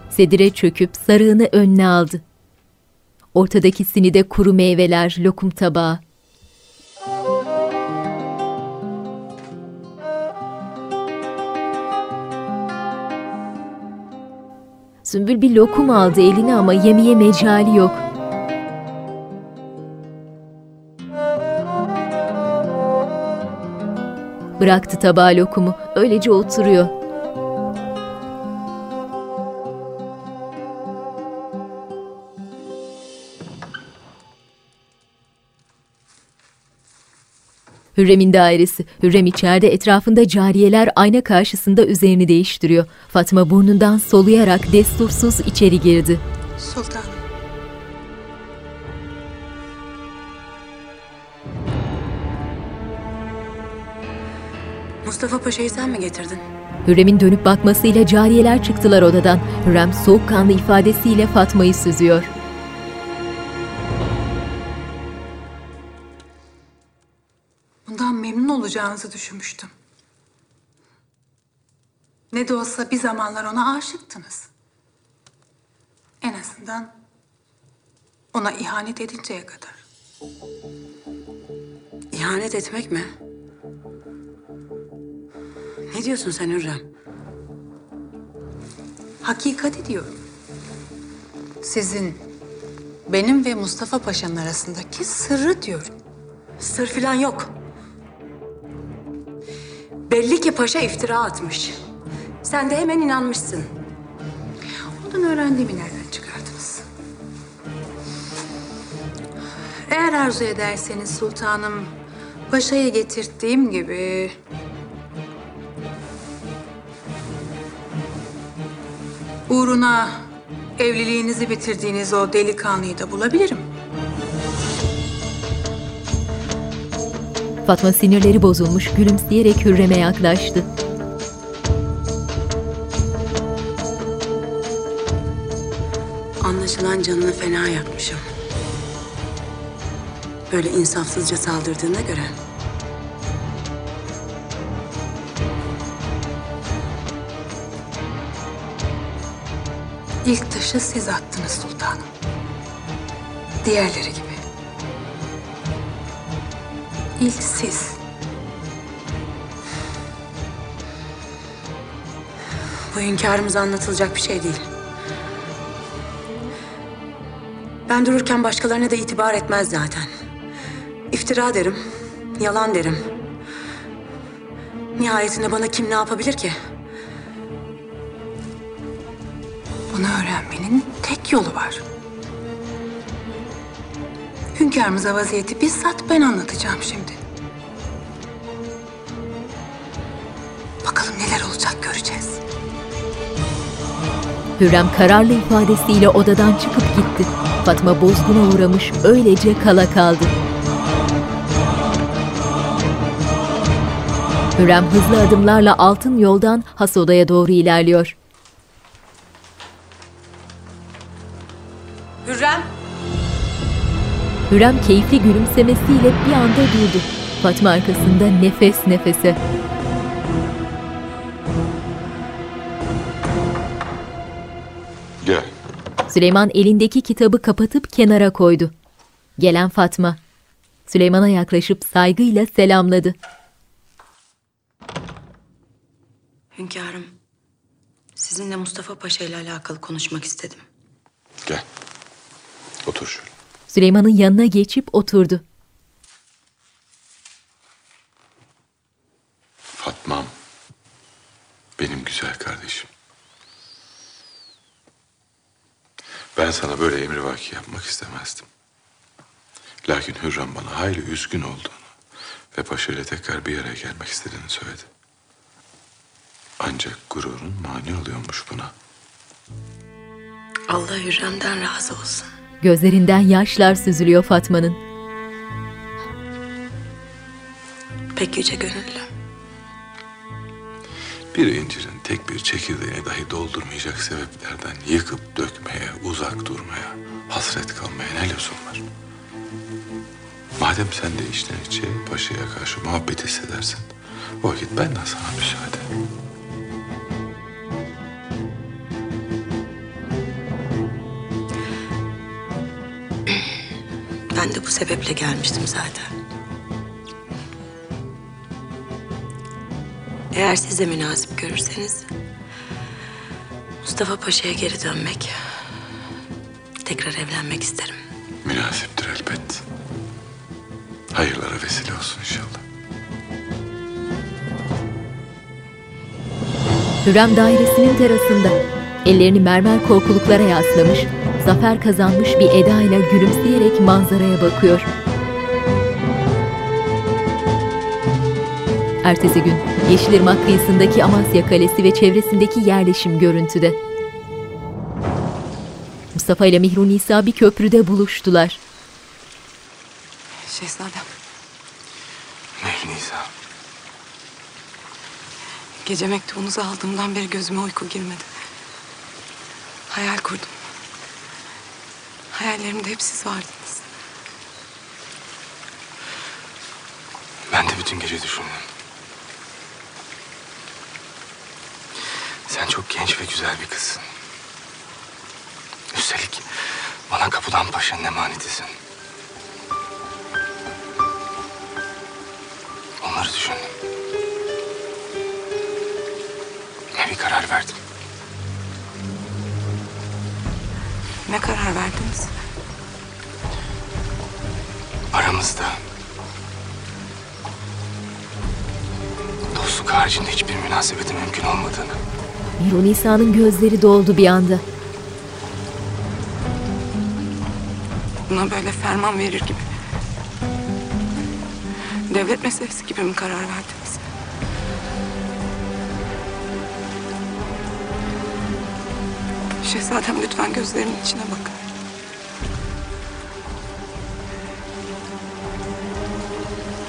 Sedire çöküp sarığını önüne aldı. Ortadakisini de kuru meyveler, lokum tabağı. Sümbül bir lokum aldı eline ama yemeye mecali yok. Bıraktı tabağı lokumu, öylece oturuyor. Hürrem'in dairesi. Hürrem içeride etrafında cariyeler ayna karşısında üzerini değiştiriyor. Fatma burnundan soluyarak destursuz içeri girdi. Sultanım. Mustafa Paşa'yı sen mi getirdin? Hürrem'in dönüp bakmasıyla cariyeler çıktılar odadan. Hürrem soğukkanlı ifadesiyle Fatma'yı süzüyor. Bundan memnun olacağınızı düşünmüştüm. Ne de olsa bir zamanlar ona aşıktınız. En azından ona ihanet edinceye kadar. İhanet etmek mi? Ne diyorsun sen Hürrem? Hakikat ediyorum. Sizin, benim ve Mustafa Paşa'nın arasındaki sırrı diyorum. Sır filan yok. Belli ki paşa iftira atmış. Sen de hemen inanmışsın. Ondan öğrendiğimi nereden çıkardınız? Eğer arzu ederseniz sultanım, paşaya getirttiğim gibi... Uğruna evliliğinizi bitirdiğiniz o delikanlıyı da bulabilirim. Fatma sinirleri bozulmuş, gülümseyerek Hürrem'e yaklaştı. Anlaşılan canını fena yakmışım. Böyle insafsızca saldırdığına göre. İlk taşı siz attınız sultanım. Diğerleri gibi. İlk siz. Bu hünkârımıza anlatılacak bir şey değil. Ben dururken başkalarına da itibar etmez zaten. İftira derim, yalan derim. Nihayetinde bana kim ne yapabilir ki? Bunu öğrenmenin tek yolu var. Hünkârımıza vaziyeti bizzat ben anlatacağım şimdi. Bakalım neler olacak göreceğiz. Hürrem kararlı ifadesiyle odadan çıkıp gitti. Fatma bozguna uğramış, öylece kala kaldı. Hürrem hızlı adımlarla altın yoldan has odaya doğru ilerliyor. Hürrem keyifli gülümsemesiyle bir anda durdu. Fatma arkasında nefes nefese. Gel. Süleyman elindeki kitabı kapatıp kenara koydu. Gelen Fatma. Süleyman'a yaklaşıp saygıyla selamladı. Hünkârım, sizinle Mustafa Paşa ile alakalı konuşmak istedim. Gel. Otur şöyle. Süleyman'ın yanına geçip oturdu. Fatma'm. Benim güzel kardeşim. Ben sana böyle emrivaki yapmak istemezdim. Lakin Hürrem bana hayli üzgün olduğunu ve Paşa ile tekrar bir araya gelmek istediğini söyledi. Ancak gururun mani oluyormuş buna. Allah Hürrem'den razı olsun. Gözlerinden yaşlar süzülüyor Fatma'nın. Pek yüce gönüllü. Bir incirin tek bir çekirdeğini dahi doldurmayacak sebeplerden yıkıp dökmeye, uzak durmaya hasret kalmaya ne lüzum var? Madem sen de içten içe paşaya karşı muhabbet hissedersin, o vakit benden sana müsaade. Ben de bu sebeple gelmiştim zaten. Eğer siz de münasip görürseniz... Mustafa Paşa'ya geri dönmek... ...tekrar evlenmek isterim. Münasiptir elbet. Hayırlara vesile olsun inşallah. Hürrem dairesinin terasında ellerini mermer korkuluklara yaslamış, zafer kazanmış bir edayla gülümseyerek manzaraya bakıyor. Ertesi gün Yeşilırmak kıyısındaki Amasya Kalesi ve çevresindeki yerleşim görüntüde. Mustafa ile Mihrun İsa bir köprüde buluştular. Şehzadem, Mehri Nisa. gece mektubunuzu aldığımdan beri gözüme uyku girmedi. Hayal kurdum. Hayallerimde hep siz vardınız. Ben de bütün gece düşündüm. Sen çok genç ve güzel bir kızsın. Üstelik bana kapıdan paşanın emanetisin. Onları düşündüm. Ve bir karar verdim. Ne karar verdiniz? Aramızda dostluk haricinde hiçbir münasebetin mümkün olmadığını İsa'nın gözleri doldu bir anda. Buna böyle ferman verir gibi. Devlet meselesi gibi mi karar verdiniz? Şehzadem lütfen gözlerimin içine bakın.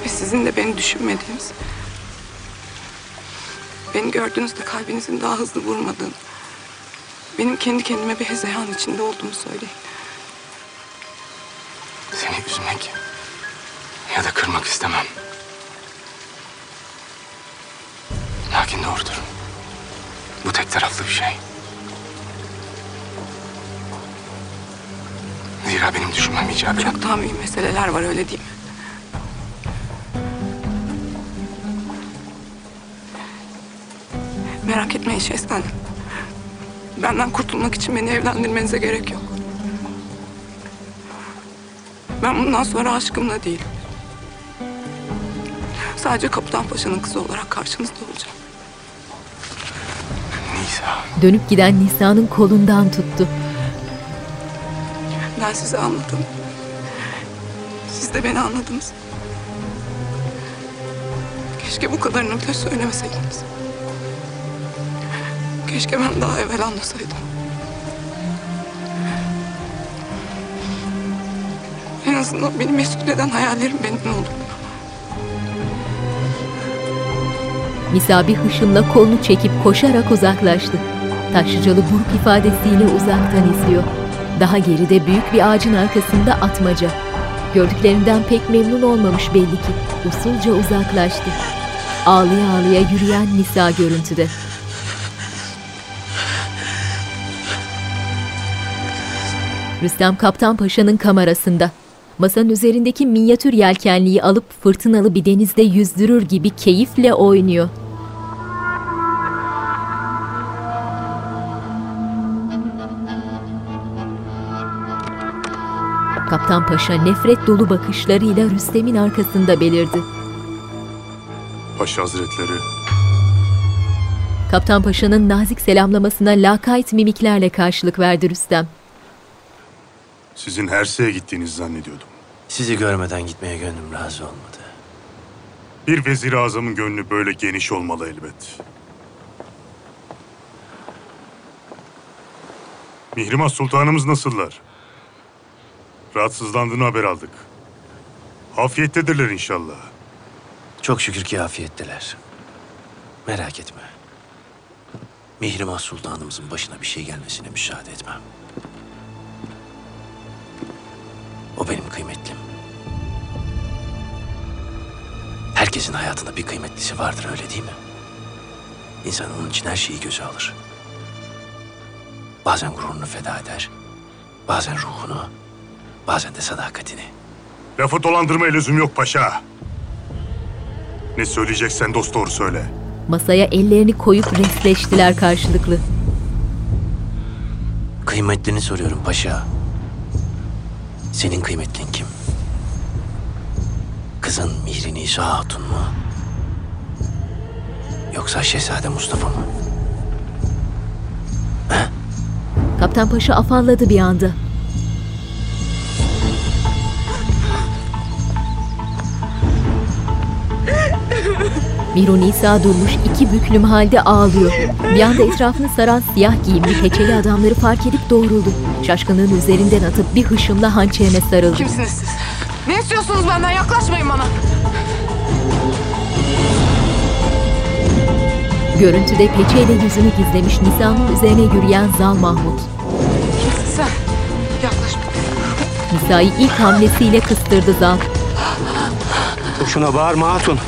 Ve sizin de beni düşünmediğiniz, beni gördüğünüzde kalbinizin daha hızlı vurmadığını, benim kendi kendime bir hezeyan içinde olduğumu söyleyin. seni üzmek ya da kırmak istemem. Lakin doğrudur. Bu tek taraflı bir şey. Zira benim düşünmem icap eden... Çok daha mühim meseleler var öyle değil mi? Merak etmeyin şehzadem. Benden kurtulmak için beni evlendirmenize gerek yok. Ben bundan sonra aşkımla değil. Sadece Kaptan Paşa'nın kızı olarak karşınızda olacağım. Nisa. Dönüp giden Nisa'nın kolundan tuttu. Ben size anladım. Siz de beni anladınız. Keşke bu kadarını bile söylemeseydiniz. Keşke ben daha evvel anlasaydım. En azından beni mesut eden hayallerim benim oldu. Nisa bir hışımla kolunu çekip koşarak uzaklaştı. Taşlıcalı buruk ifadesiyle uzaktan izliyor. Daha geride büyük bir ağacın arkasında atmaca. Gördüklerinden pek memnun olmamış belli ki. Usulca uzaklaştı. Ağlıya ağlıya yürüyen Nisa görüntüde. Rüstem Kaptan Paşa'nın kamerasında. Masanın üzerindeki minyatür yelkenliği alıp fırtınalı bir denizde yüzdürür gibi keyifle oynuyor. Kaptan Paşa nefret dolu bakışlarıyla Rüstem'in arkasında belirdi. Paşa Hazretleri, Kaptan Paşa'nın nazik selamlamasına lakayt mimiklerle karşılık verdi Rüstem. sizin Herse'ye gittiğinizi zannediyordum. Sizi görmeden gitmeye gönlüm razı olmadı. Bir vezir-i azamın gönlü böyle geniş olmalı elbet. Mihrimah Sultanımız nasıllar? Rahatsızlandığını haber aldık. Afiyettedirler inşallah. Çok şükür ki afiyetteler. Merak etme. Mihrimah Sultanımızın başına bir şey gelmesine müsaade etmem. O benim kıymetlim. Herkesin hayatında bir kıymetlisi vardır öyle değil mi? İnsan onun için her şeyi göze alır. Bazen gururunu feda eder. Bazen ruhunu. Bazen de sadakatini. Lafı dolandırmaya lüzum yok paşa. Ne söyleyeceksen dost doğru söyle. Masaya ellerini koyup restleştiler karşılıklı. Kıymetlini soruyorum paşa. Senin kıymetlin kim? Kızın Mihri Nisa Hatun mu? Yoksa Şehzade Mustafa mı? Kaptan Paşa afalladı bir anda. Miro Nisa durmuş iki büklüm halde ağlıyor. Bir anda etrafını saran siyah giyimli peçeli adamları fark edip doğruldu. Şaşkınlığın üzerinden atıp bir hışımla hançerine sarıldı. Kimsiniz siz? Ne istiyorsunuz benden? Yaklaşmayın bana. Görüntüde peçeyle yüzünü gizlemiş Nisa'nın üzerine yürüyen Zal Mahmut. Kimsin sen? Yaklaşma. Nisa'yı ilk hamlesiyle kıstırdı Zal. Boşuna bağırma hatun.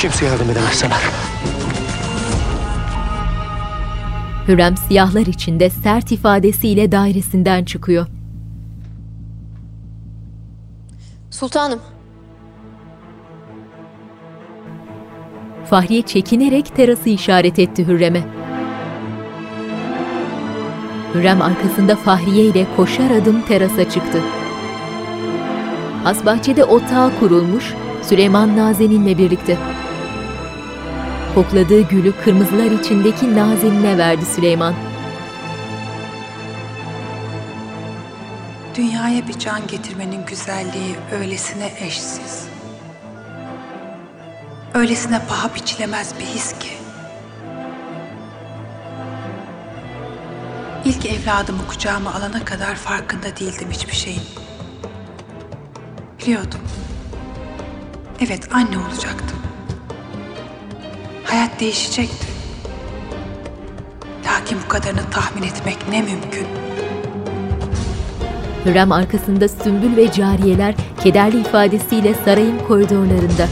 Kimse yardım edemez sana. Hürrem siyahlar içinde sert ifadesiyle dairesinden çıkıyor. Sultanım, Fahriye çekinerek terası işaret etti Hürrem'e. Hürrem arkasında Fahriye ile koşar adım terasa çıktı. Has bahçede otağı kurulmuş Süleyman Nazenin'le birlikte. Kokladığı gülü kırmızılar içindeki Nazenin'e verdi Süleyman. Dünyaya bir can getirmenin güzelliği öylesine eşsiz. Öylesine paha biçilemez bir his ki. İlk evladımı kucağıma alana kadar farkında değildim hiçbir şeyin. Biliyordum. Evet anne olacaktım. Hayat değişecekti. Lakin bu kadarını tahmin etmek ne mümkün. Hürrem arkasında sümbül ve cariyeler kederli ifadesiyle sarayın koridorlarında.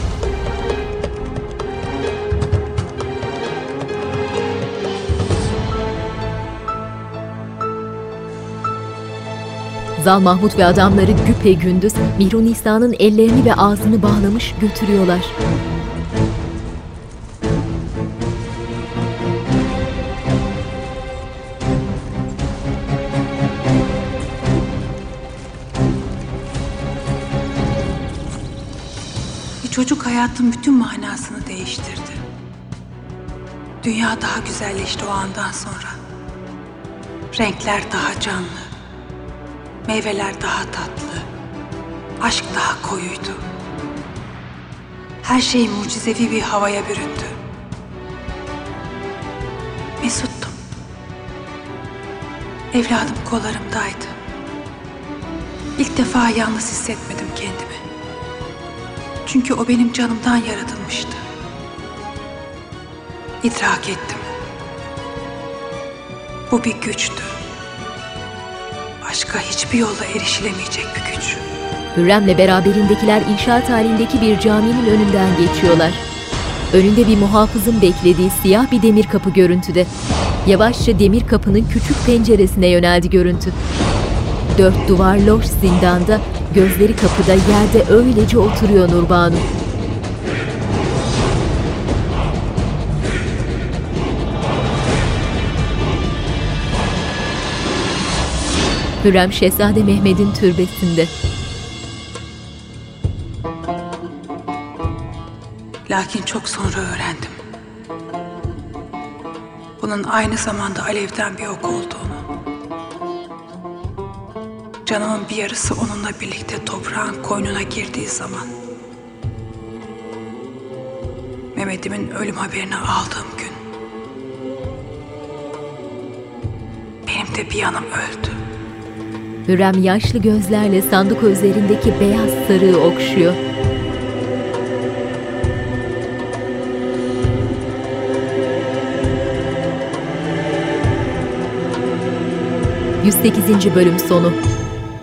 Zal Mahmut ve adamları güpe gündüz Mihru Nisa'nın ellerini ve ağzını bağlamış götürüyorlar. Çocuk hayatın bütün manasını değiştirdi. Dünya daha güzelleşti o andan sonra. Renkler daha canlı. Meyveler daha tatlı. Aşk daha koyuydu. Her şey mucizevi bir havaya büründü. Mesuttum. Evladım kollarımdaydı. İlk defa yalnız hissetmedim kendimi. Çünkü o benim canımdan yaratılmıştı. İdrak ettim. Bu bir güçtü. Başka hiçbir yolla erişilemeyecek bir güç. Hürrem'le beraberindekiler inşaat halindeki bir caminin önünden geçiyorlar. Önünde bir muhafızın beklediği siyah bir demir kapı görüntüde. Yavaşça demir kapının küçük penceresine yöneldi görüntü. Dört duvar loş zindanda, gözleri kapıda yerde öylece oturuyor Nurbanu. Hürrem Şehzade Mehmet'in türbesinde. Lakin çok sonra öğrendim. Bunun aynı zamanda alevden bir ok olduğunu. Canımın bir yarısı onunla birlikte toprağın koynuna girdiği zaman. Mehmet'imin ölüm haberini aldığım gün. Benim de bir yanım öldü. Hürrem yaşlı gözlerle sandık üzerindeki beyaz sarığı okşuyor. ...108. bölüm sonu.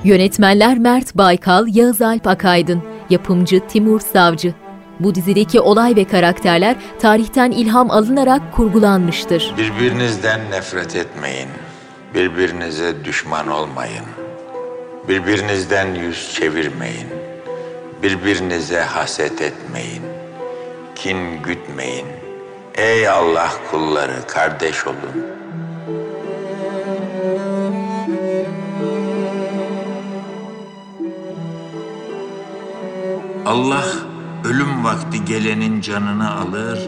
Yönetmenler Mert Baykal, Yağız Alp Akaydın, yapımcı Timur Savcı. Bu dizideki olay ve karakterler tarihten ilham alınarak kurgulanmıştır. Birbirinizden nefret etmeyin. Birbirinize düşman olmayın. Birbirinizden yüz çevirmeyin. Birbirinize haset etmeyin. Kin gütmeyin. Ey Allah kulları kardeş olun. Allah ölüm vakti gelenin canını alır,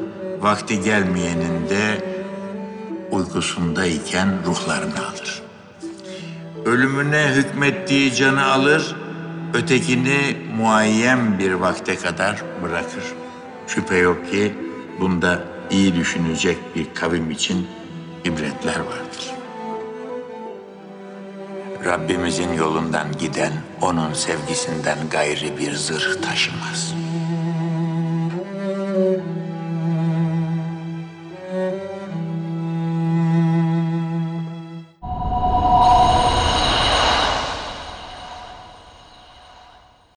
vakti gelmeyenin de uykusundayken ruhlarını alır. Ölümüne hükmettiği canı alır, ötekini muayyen bir vakte kadar bırakır. Şüphe yok ki bunda iyi düşünecek bir kavim için ibretler vardır. Rabbimizin yolundan giden onun sevgisinden gayri bir zırh taşımaz.